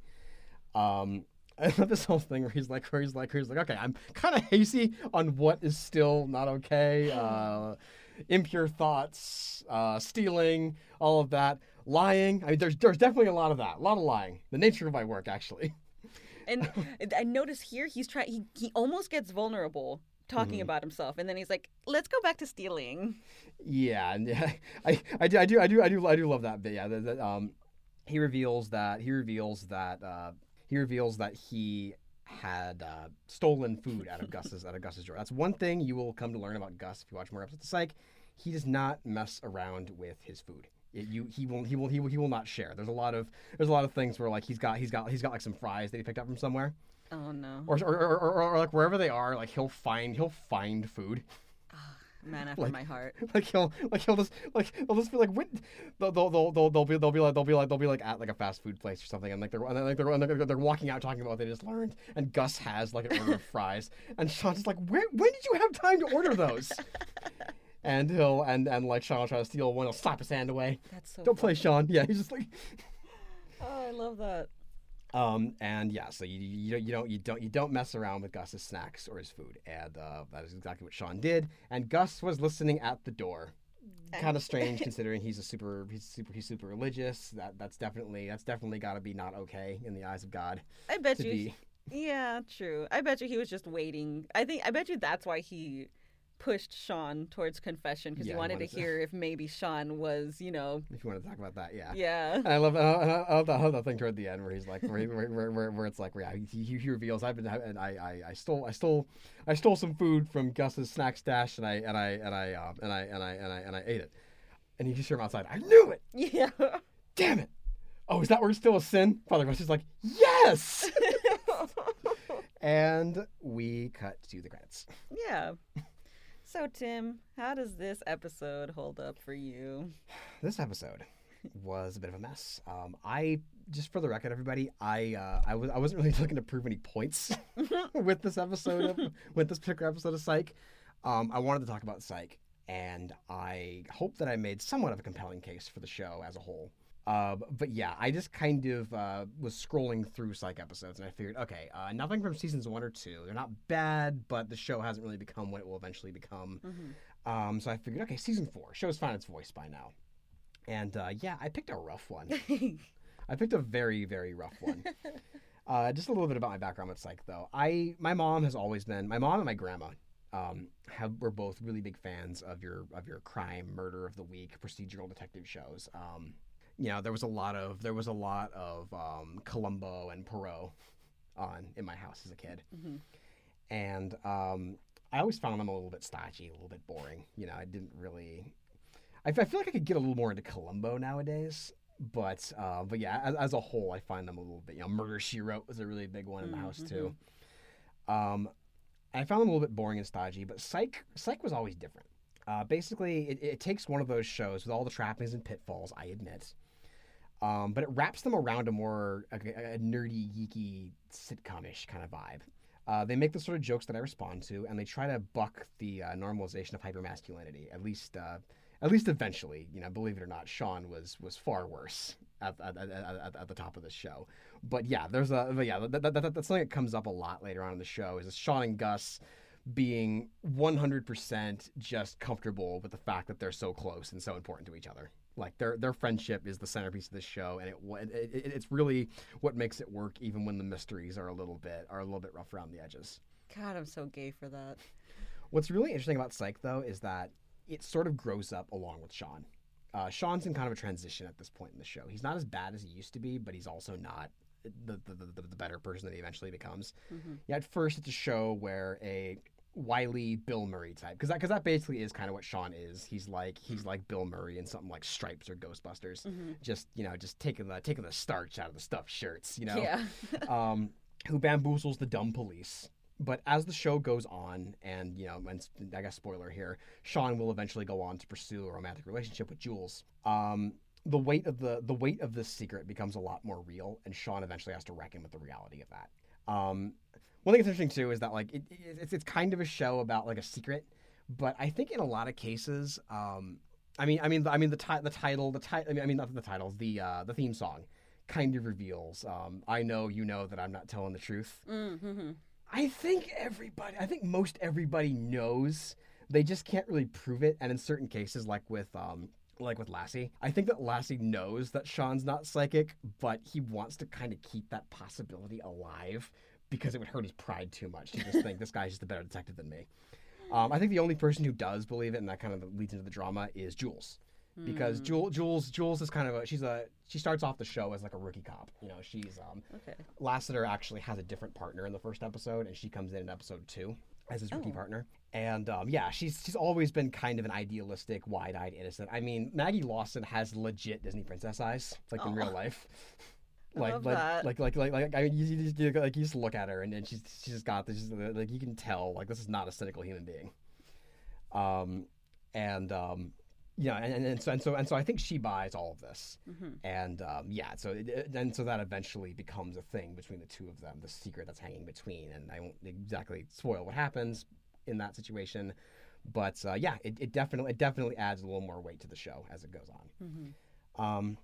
Um, I love this whole thing where he's like, where he's like, where he's like, okay, I'm kind of hazy on what is still not okay. Uh, impure thoughts, uh, stealing, all of that, lying. I mean, there's there's definitely a lot of that, a lot of lying. The nature of my work, actually. And I notice here he's trying. He he almost gets vulnerable talking Mhm. about himself, and then he's like, "Let's go back to stealing." Yeah, and yeah, I, I do, I do, I do, I do, I do love that bit. Yeah, um, he reveals that he reveals that uh, he reveals that he had uh, stolen food out of Gus's out of Gus's drawer. That's one thing you will come to learn about Gus if you watch more episodes of Psych. He does not mess around with his food. It, you he will he will he will he will not share. There's a lot of there's a lot of things where like he's got he's got he's got like some fries that he picked up from somewhere Oh no, or or, or, or, or like wherever they are like he'll find he'll find food. Man after like- my heart. like he'll like he'll just like he'll just be like when they'll they'll they'll they'll, they'll be they'll be like they'll be like they'll be like at like a fast food place or something and like they're and like they're, and they're, they're walking out talking about what they just learned and Gus has like an order of fries and Sean's just like when when did you have time to order those and he'll and and like Sean will try to steal one he'll slap his hand away That's so. don't play Sean yeah he's just like Oh, I love that. Um and yeah so you you don't you don't you don't you don't mess around with Gus's snacks or his food and uh, that is exactly what Sean did and Gus was listening at the door kind of strange considering he's a super he's super he's super religious that that's definitely that's definitely got to be not okay in the eyes of god I bet you. be Yeah, true. I bet you he was just waiting. I think. I bet you that's why he pushed Sean towards confession because Yeah, he he wanted to to- hear if maybe Sean was, you know, if you want to talk about that yeah yeah. And I love, I love, I love, that, I love that thing toward the end where he's like, where, where, where, where, it's like, yeah, he, he reveals, I've been, and I, I, I stole, I stole, I stole some food from Gus's snack stash, and I, and I, and I, uh, and I, and I, and I, and I ate it, and you just hear him outside. I knew it. Yeah. Damn it. Oh, is that where it's still a sin? Father Gus is like, yes. and we cut to the credits. yeah. So Tim, how does this episode hold up for you? this episode was a bit of a mess. Um, I just for the record, everybody, I uh, I was I wasn't really looking to prove any points with this episode of, with this particular episode of Psych. Um, I wanted to talk about Psych, and I hope that I made somewhat of a compelling case for the show as a whole. Uh, but yeah, I just kind of uh, was scrolling through Psych episodes, and I figured, okay, uh, nothing from seasons one or two. They're not bad, but the show hasn't really become what it will eventually become. Mhm. Um, so I figured, okay, season four show's found its voice by now, and uh, yeah, I picked a rough one. I picked a very very rough one. uh, just a little bit about my background with psych, though. I my mom has always been my mom and my grandma. Um, have were both really big fans of your of your crime, murder of the week, procedural detective shows. Um, you know, there was a lot of there was a lot of um, Columbo and Poirot on in my house as a kid, Mhm. and um, I always found them a little bit stodgy, a little bit boring. You know, I didn't really. I feel like I could get a little more into Columbo nowadays, but uh, but yeah, as, as a whole, I find them a little bit. You know, Murder She Wrote was a really big one in the house too. Um, I found them a little bit boring and stodgy, but Psych Psych was always different. Uh, basically, it, it takes one of those shows with all the trappings and pitfalls, I admit, um, but it wraps them around a more a, a nerdy, geeky, sitcom-ish kind of vibe. Uh, they make the sort of jokes that I respond to, and they try to buck the uh, normalization of hypermasculinity. At least, uh, at least eventually, you know, believe it or not, Sean was was far worse at, at, at, at, the top of the show. But yeah, there's a but yeah, that, that, that, that's something that comes up a lot later on in the show. Is Sean and Gus being 100% just comfortable with the fact that they're so close and so important to each other. Like their their friendship is the centerpiece of the show, and it, it, it it's really what makes it work, even when the mysteries are a little bit are a little bit rough around the edges. God, I'm so gay for that. What's really interesting about Psych, though, is that it sort of grows up along with Sean. Uh, Sean's in kind of a transition at this point in the show. He's not as bad as he used to be, but he's also not the the, the, the better person that he eventually becomes. Mhm. Yeah, at first it's a show where a wily Bill Murray type, because that because that basically is kind of what Sean is. He's like he's like Bill Murray in something like Stripes or Ghostbusters. Mhm. Just you know, just taking the taking the starch out of the stuffed shirts. You know, Yeah. um, who bamboozles the dumb police. But as the show goes on, and you know, and I guess spoiler here, Sean will eventually go on to pursue a romantic relationship with Jules. Um, the weight of the the weight of this secret becomes a lot more real, and Sean eventually has to reckon with the reality of that. Um, one thing that's interesting too is that like it, it, it's it's kind of a show about like a secret, but I think in a lot of cases, um, I mean, I mean, I mean the ti- the title, the title, I mean, I mean not the title, the uh, the theme song, kind of reveals. Um, I know you know that I'm not telling the truth. Mm-hmm. I think everybody, I think most everybody knows. They just can't really prove it, and in certain cases, like with um, like with Lassie, I think that Lassie knows that Sean's not psychic, but he wants to kind of keep that possibility alive because it would hurt his pride too much to just think this guy's just a better detective than me. Um, I think the only person who does believe it, and that kind of leads into the drama, is Jules because Mm. Jules, Jules, Jules is kind of a she's a she starts off the show as like a rookie cop. You know, she's um Okay. Lassiter actually has a different partner in the first episode, and she comes in in episode two as his rookie Oh. partner. And um, yeah, she's she's always been kind of an idealistic, wide-eyed, innocent. I mean, Maggie Lawson has legit Disney princess eyes, like in real life. Like, like, like, like, like, like, I mean, you, just, you, like, you just look at her, and, and she's, she's just got this, like, you can tell, like, this is not a cynical human being. Um, and, um, yeah, and, and, and so, and so, and so, I think she buys all of this, Mm-hmm. and um, yeah, so it, and so that eventually becomes a thing between the two of them, the secret that's hanging between, and I won't exactly spoil what happens in that situation, but uh, yeah, it, it definitely it definitely adds a little more weight to the show as it goes on. Mm-hmm. Um,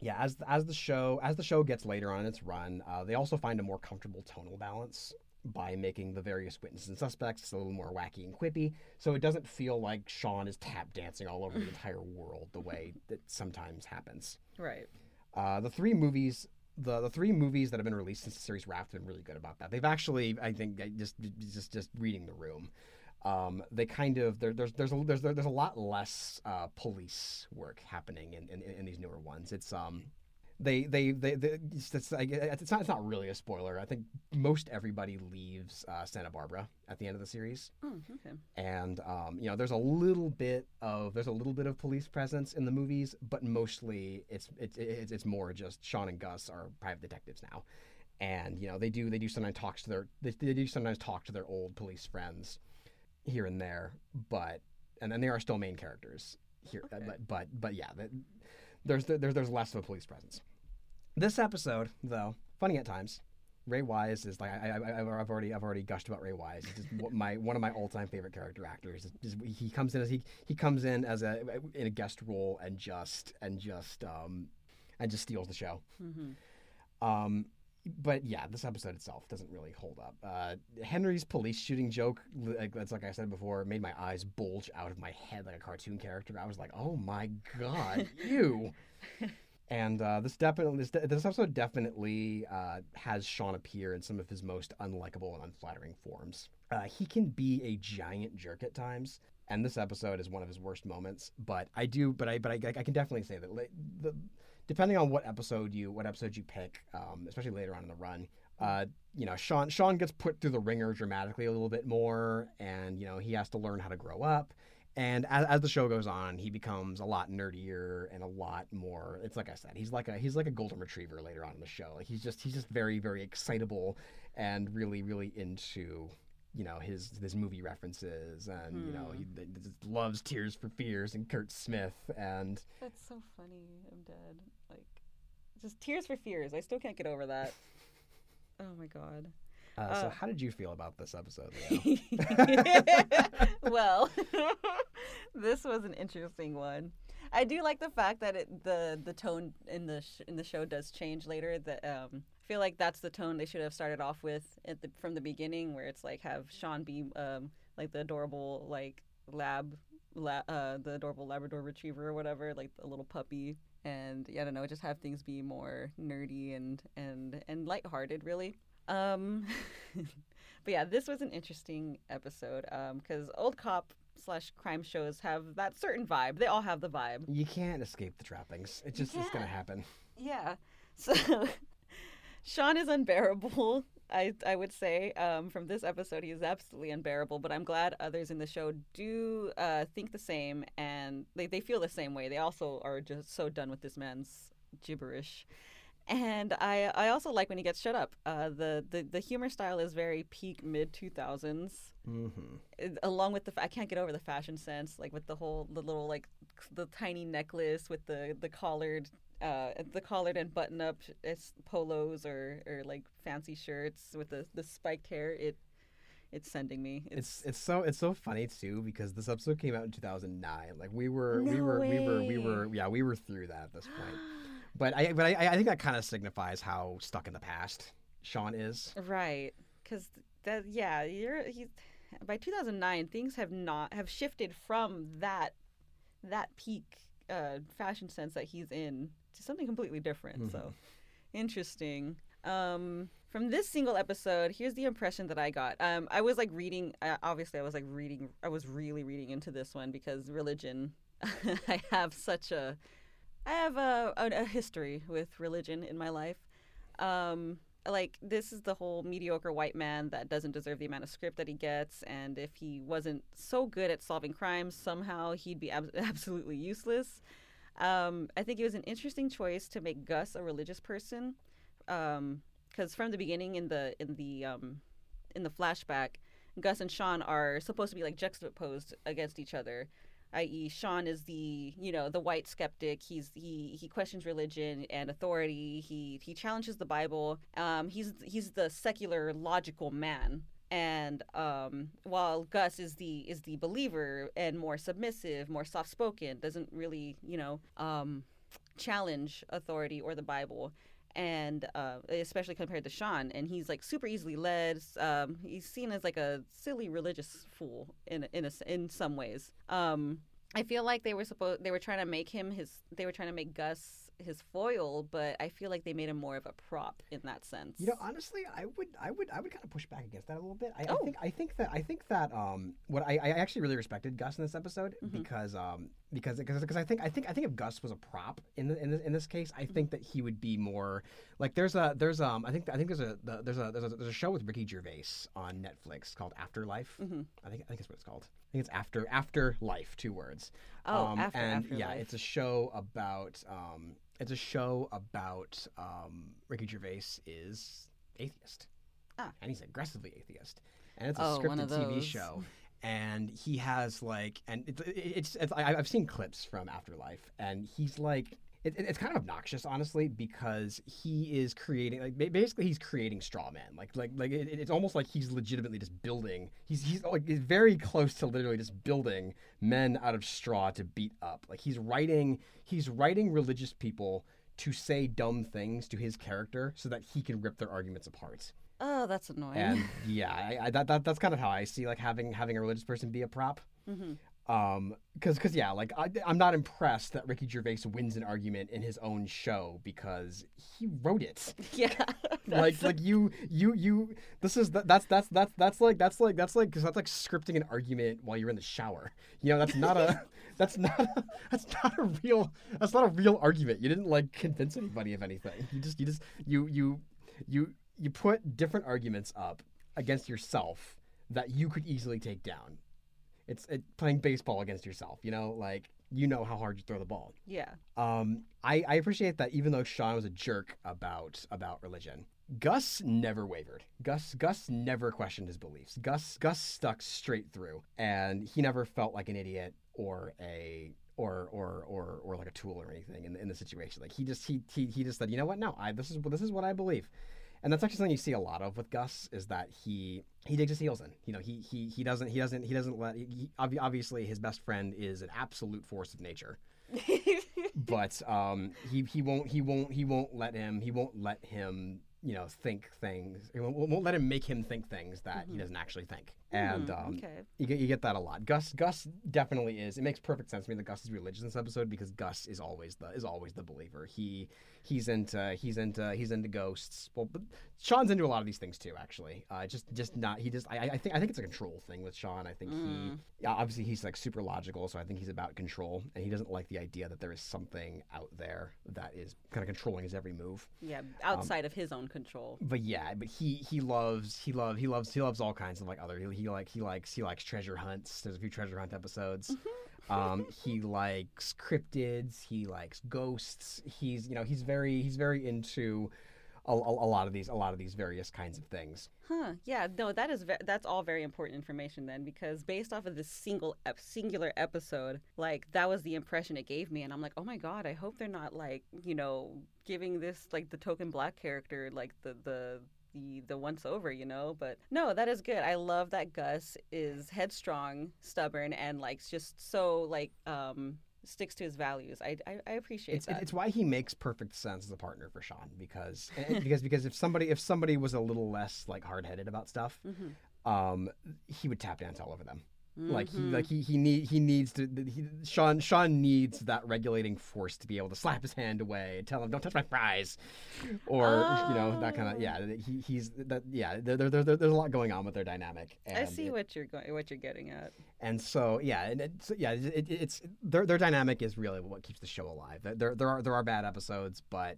yeah, as as the show as the show gets later on in its run, uh, they also find a more comfortable tonal balance by making the various witnesses and suspects a little more wacky and quippy, so it doesn't feel like Sean is tap dancing all over the entire world the way that sometimes happens. Right. Uh, the three movies, the the three movies that have been released since the series wrapped have been really good about that. They've actually, I think, just just just reading the room, um, they kind of there, there's there's a, there's there's a lot less uh, police work happening in, in, in these newer ones. It's um. They, they, they, they it's, it's, it's not, it's not really a spoiler. I think most everybody leaves uh, Santa Barbara at the end of the series Oh, okay. and um, you know there's a little bit of there's a little bit of police presence in the movies but mostly it's it's it's, it's more just sean and gus are private detectives now and you know they do they do sometimes talks to their they, they do sometimes talk to their old police friends here and there but and then they are still main characters here Okay. but but but yeah the, there's there's there's less of a police presence this episode though funny at times Ray Wise is like I, I, I- I've already I've already gushed about Ray Wise. He's just one- my one of my all time favorite character actors. Just- he comes in as he he comes in as a in a guest role and just and just um and just steals the show. Mm-hmm. Um, but yeah, this episode itself doesn't really hold up. Uh, Henry's police shooting joke, like, that's like I said before, made my eyes bulge out of my head like a cartoon character. I was like, oh my god, ew. And uh, this definitely, this, this episode definitely uh, has Sean appear in some of his most unlikable and unflattering forms. Uh, he can be a giant jerk at times, and this episode is one of his worst moments. But I do, but I, but I, I can definitely say that like, the depending on what episode you what episode you pick, um, especially later on in the run, uh, you know, Sean Sean gets put through the ringer dramatically a little bit more, and you know he has to learn how to grow up. And as, as the show goes on, he becomes a lot nerdier and a lot more. It's like I said, he's like a he's like a golden retriever later on in the show. He's just he's just very very excitable and really really into you know his his movie references and you know he, Hmm. he just loves Tears for Fears and Curt Smith and That's so funny. I'm dead. Like, just tears for fears. I still can't get over that. Oh my god. uh, so Uh, how did you feel about this episode? Well, this was an interesting one. I do like the fact that it, the the tone in the sh- in the show does change later. That um, feel like that's the tone they should have started off with at the, from the beginning, where it's like have Sean be um, like the adorable like lab, la- uh, the adorable Labrador Retriever or whatever, like a little puppy, and yeah, I don't know, just have things be more nerdy and and and lighthearted, really. Um, but yeah, this was an interesting episode because old cop slash crime shows have that certain vibe. They all have the vibe. you can't escape the trappings. It just it's gonna happen. Yeah. So Sean is unbearable. I I would say um, from this episode he is absolutely unbearable. But I'm glad others in the show do uh, think the same and they they feel the same way. They also are just so done with this man's gibberish. And I I also like when he gets shut up. Uh, the, the the humor style is very peak mid 2000s Mm-hmm. it- along with the I can't get over the fashion sense, like with the whole the little like the tiny necklace with the the collared uh the collared and button up it's polos or or like fancy shirts with the the spiked hair. It it's sending me. It's it's so it's so funny too because this episode came out in 2009. Like we were we No were we were we were yeah we were through that at this point. But I but I, I think that kind of signifies how stuck in the past Sean is. right because that yeah you're he's by 2009 things have not have shifted from that that peak uh fashion sense that he's in to something completely different so. Interesting. Um from this single episode here's the impression that i got. Um i was like reading uh, obviously i was like reading i was really reading into this one because religion i have such a i have a, a, a history with religion in my life. Um like this is the whole mediocre white man that doesn't deserve the amount of script that he gets and if he wasn't so good at solving crimes somehow he'd be ab- absolutely useless um, i think it was an interesting choice to make gus a religious person because from the beginning in the in the um, in the flashback gus and sean are supposed to be like juxtaposed against each other i.e. Sean is the you know the white skeptic. He's he he questions religion and authority. He he challenges the Bible. Um, he's he's the secular logical man. And um, while Gus is the is the believer and more submissive, more soft spoken, doesn't really you know um, challenge authority or the Bible and uh, especially compared to Sean, and he's like super easily led. Um, he's seen as like a silly religious fool in in a, in some ways. Um, I feel like they were supposed they were trying to make him his they were trying to make Gus his foil, but I feel like they made him more of a prop in that sense. You know, honestly, I would, I would, I would kind of push back against that a little bit. I, I Oh. think, I think that, I think that, um, what I, I actually really respected Gus in this episode Mhm. because, um, because, because, because I think, I think, I think if Gus was a prop in the, in this, in this case, I Mm-hmm. think that he would be more like there's a, there's um, I think, I think there's a, the, there's a, there's a, there's a show with Ricky Gervais on Netflix called Afterlife. Mhm. I think, I think that's what it's called. I think it's After, Afterlife, two words. Oh, um, after and yeah, Afterlife. it's a show about um, it's a show about um, Ricky Gervais is atheist, Ah. and he's aggressively atheist, and it's a Oh, scripted TV show. And he has like, and it's it's, it's I, I've seen clips from Afterlife, and he's like, it, it- it's kind of obnoxious, honestly, because he is creating like basically he's creating straw men. Like like like it, it's almost like he's legitimately just building. He's he's like he's very close to literally just building men out of straw to beat up. Like he's writing he's writing religious people to say dumb things to his character so that he can rip their arguments apart. oh, that's annoying. And yeah, I, I, that, that that's kind of how I see like having having a religious person be a prop. hmm Um, because because yeah, like I, I'm not impressed that Ricky Gervais wins an argument in his own show because he wrote it. Yeah. like like you you you this is that that's that's that's that's like that's like that's like because that's like scripting an argument while you're in the shower you know that's not a that's not a, that's not a real that's not a real argument you didn't like convince anybody of anything you just you just you you you you put different arguments up against yourself that you could easily take down it's it, playing baseball against yourself you know like you know how hard you throw the ball yeah. um, I, I appreciate that even though Sean was a jerk about about religion, Gus never wavered. Gus Gus never questioned his beliefs. Gus Gus stuck straight through, and he never felt like an idiot or a or or or or like a tool or anything in the, in the situation. Like he just he, he he just said, you know what? No, I this is this is what I believe. And that's actually something you see a lot of with Gus is that he he digs his heels in. You know, he he he doesn't he doesn't he doesn't let he, obviously his best friend is an absolute force of nature. But um, he he won't he won't he won't let him he won't let him you know think things he won't, won't let him make him think things that he doesn't actually think and Mhm, um, okay. you get you get that a lot gus gus definitely is it makes perfect sense to me that gus is religious in this episode because gus is always the is always the believer he he's into he's into he's into ghosts well but sean's into a lot of these things too actually uh, just just not he just I, I think i think it's a control thing with sean i think he obviously he's like super logical, so I think he's about control, and he doesn't like the idea that there is something out there that is kind of controlling his every move. Yeah. Outside of his own control. But yeah, but he he loves he love he loves he loves all kinds of like other he, he like he likes he likes treasure hunts. There's a few treasure hunt episodes. um, he likes cryptids. He likes ghosts. He's you know he's very he's very into a, a, a lot of these a lot of these various kinds of things. Huh. Yeah. No, that is ve- that's all very important information then, because based off of this single ep- singular episode, like that was the impression it gave me, and I'm like, oh my god, I hope they're not like you know giving this like the token black character like the the. The, the once over, you know, but no, that is good. I love that Gus is headstrong, stubborn, and like just so like um sticks to his values. I I, I appreciate It's, that. it's why he makes perfect sense as a partner for Sean because because because if somebody if somebody was a little less like hard headed about stuff, Mhm. um, he would tap dance all over them. Like he like mm-hmm. he he need he needs to he, Sean Sean needs that regulating force to be able to slap his hand away and tell him don't touch my fries, or you know that kind of yeah oh. he he's that yeah there, there, there, there's a lot going on with their dynamic. And I see it- what you're going, what you're getting at. and so yeah, and it's, yeah, it, it's their their dynamic is really what keeps the show alive. There there are there are bad episodes, but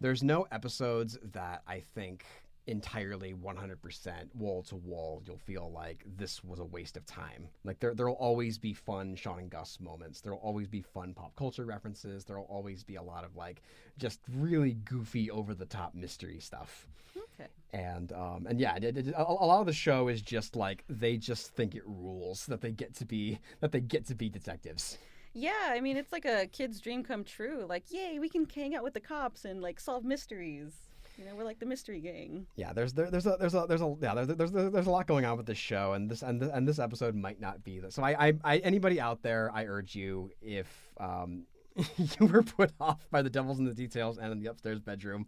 there's no episodes that I think entirely 100% wall to wall you'll feel like this was a waste of time like there there'll always be fun sean and gus moments there'll always be fun pop culture references there'll always be a lot of like just really goofy over the top mystery stuff Okay. and um, and yeah, it, it, a, a lot of the show is just like they just think it rules that they get to be that they get to be detectives. Yeah, I mean it's like a kid's dream come true. Like, yay, we can hang out with the cops and like solve mysteries. You know, we're like the mystery gang. Yeah, there's there, there's a there's a there's a yeah there's, there's there's a lot going on with this show, and this and this, and this episode might not be. So I, I I anybody out there, I urge you if um you were put off by the devils in the details and in the upstairs bedroom.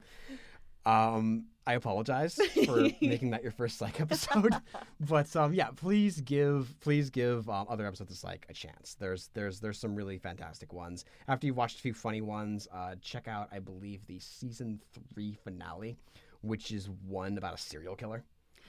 Um, I apologize for making that your first psych episode, but um, yeah, please give please give um, other episodes of Psych a chance. There's there's there's some really fantastic ones. After you've watched a few funny ones, uh, check out I believe the season three finale, which is one about a serial killer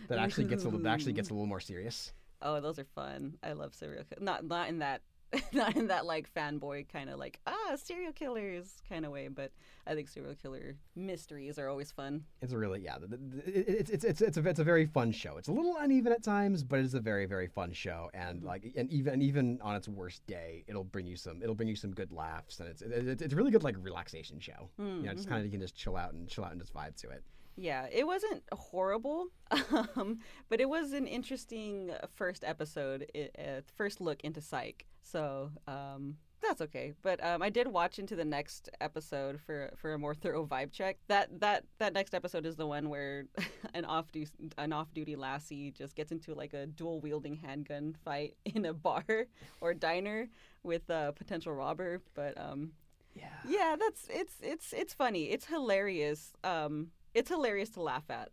that actually gets a little that actually gets a little more serious. Oh, those are fun. I love serial kill- not not in that not in that like fanboy kind of like ah serial killers kind of way, but I think serial killer mysteries are always fun. It's really yeah. the- the- it- It's it's it's it's a it's a very fun show. It's a little uneven at times, but it is a very very fun show. And mm-hmm. like and even and even on its worst day, it'll bring you some it'll bring you some good laughs. And it's it's, it's a really good like relaxation show. Mm, you know, just mm-hmm. kind of you can just chill out and chill out and just vibe to it. Yeah, it wasn't horrible, um, but it was an interesting first episode, uh, first look into Psych. So um, that's okay. But um, I did watch into the next episode for for a more thorough vibe check. That that that next episode is the one where an off duty an off duty lassie just gets into like a dual wielding handgun fight in a bar or diner with a potential robber. But um, Yeah. yeah, that's it's it's it's funny. It's hilarious. Um, it's hilarious to laugh at.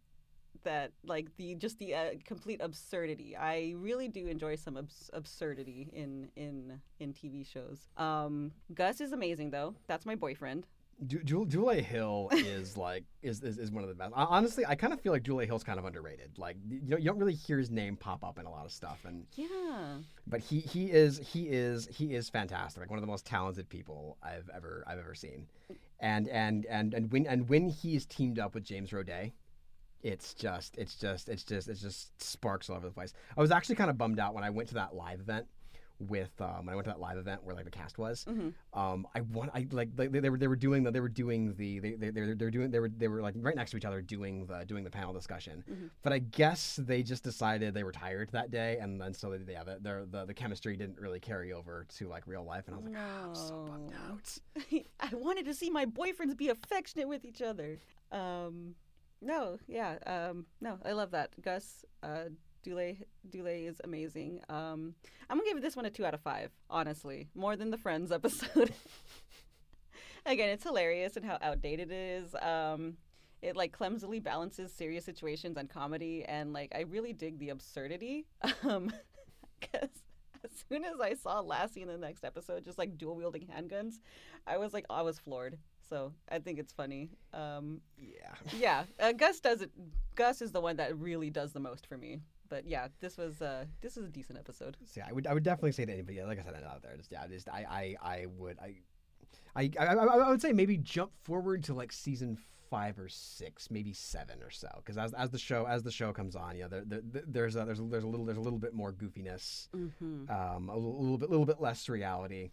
that like the just the uh, complete absurdity. I really do enjoy some abs- absurdity in in in TV shows. Um, Gus is amazing though. That's my boyfriend. Du- Dule Hill is like is, is, is one of the best. Hon- Honestly, I kind of feel like Dule Hill's kind of underrated. Like you don't, you don't really hear his name pop up in a lot of stuff, and Yeah. but he he is he is he is fantastic. Like one of the most talented people I've ever I've ever seen, and and and and when and when he's teamed up with James Roday, it's just it's just it's just it's just sparks all over the place. I was actually kind of bummed out when I went to that live event with um, when I went to that live event where like the cast was. Mhm. Um, I want I like they, they were they were doing the they were doing the they they they were, they were doing they were they were like right next to each other doing the doing the panel discussion. Mhm. But I guess they just decided they were tired that day, and then so they, yeah, the, the the the chemistry didn't really carry over to like real life, and I was like, oh, I'm so bummed out. I wanted to see my boyfriends be affectionate with each other. Um, no, yeah, um, no, I love that. Gus, uh, Dule, Dule is amazing. Um, I'm gonna give this one a two out of five. Honestly, more than the Friends episode. Again, it's hilarious and how outdated it is. Um, it like clumsily balances serious situations and comedy, and like I really dig the absurdity. Um, because as soon as I saw Lassie in the next episode, just like dual wielding handguns, I was like, I was floored. So I think it's funny. Um, Yeah. yeah, uh, Gus does it. Gus is the one that really does the most for me. But yeah, this was uh, this was a decent episode. So yeah, I would I would definitely say to anybody, like I said, out there, just yeah, just I I I would I. I, I, I would say maybe jump forward to like season five or six, maybe seven or so, because as, as the show as the show comes on, you know, there, there, there's a, there's a, there's a little there's a little bit more goofiness, Mm-hmm. um, a little, little bit little bit less reality,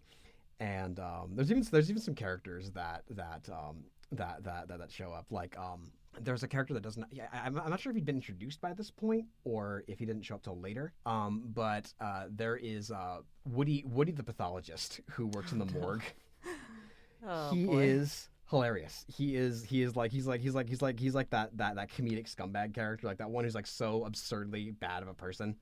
and um, there's even there's even some characters that that um, that, that that that show up. Like um, there's a character that doesn't. Yeah, I'm, I'm not sure if he'd been introduced by this point or if he didn't show up till later. Um, but uh, there is uh, Woody Woody the pathologist who works in the morgue. Oh, he boy. is hilarious. He is he is like he's like he's like he's like he's like that that that comedic scumbag character, like that one who's like so absurdly bad of a person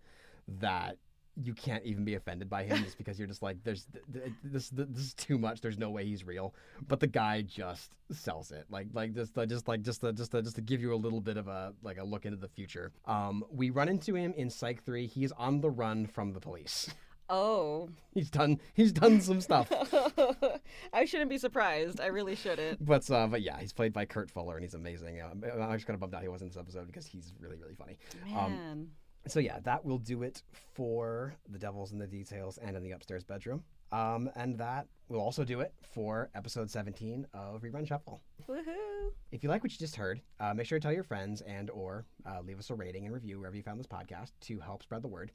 that you can't even be offended by him just because you're just like there's th- th- this th- this is too much. There's no way he's real. But the guy just sells it. Like like just uh, just like just uh, just uh, just to give you a little bit of a like a look into the future. Um, we run into him in Psych Three. He's on the run from the police. Oh, He's done he's done some stuff. I shouldn't be surprised. I really shouldn't. But uh, but yeah, he's played by Kurt Fuller and he's amazing. Uh, I'm just kind of bummed out he wasn't in this episode because he's really really funny. Um, Man. So yeah, that will do it for the Devils in the Details and in the upstairs bedroom. Um, and that will also do it for episode 17 of Rerun Shuffle. Woohoo. If you like what you just heard, uh, make sure to tell your friends and or uh, leave us a rating and review wherever you found this podcast to help spread the word.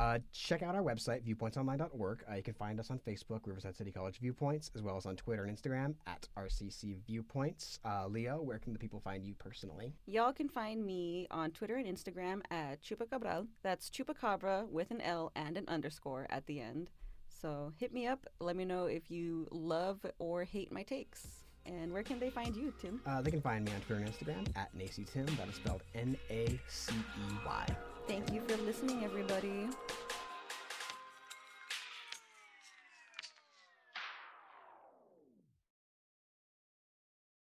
Uh, check out our website, viewpointsonline.org. Uh, you can find us on Facebook, Riverside City College Viewpoints, as well as on Twitter and Instagram at RCC Viewpoints. Uh, Leo, where can the people find you personally? Y'all can find me on Twitter and Instagram at Chupacabral. That's Chupacabra with an L and an underscore at the end. So hit me up. Let me know if you love or hate my takes. And where can they find you, Tim? Uh, they can find me on Twitter and Instagram at NaceyTim. That is spelled N A C E Y. Thank you for listening, everybody.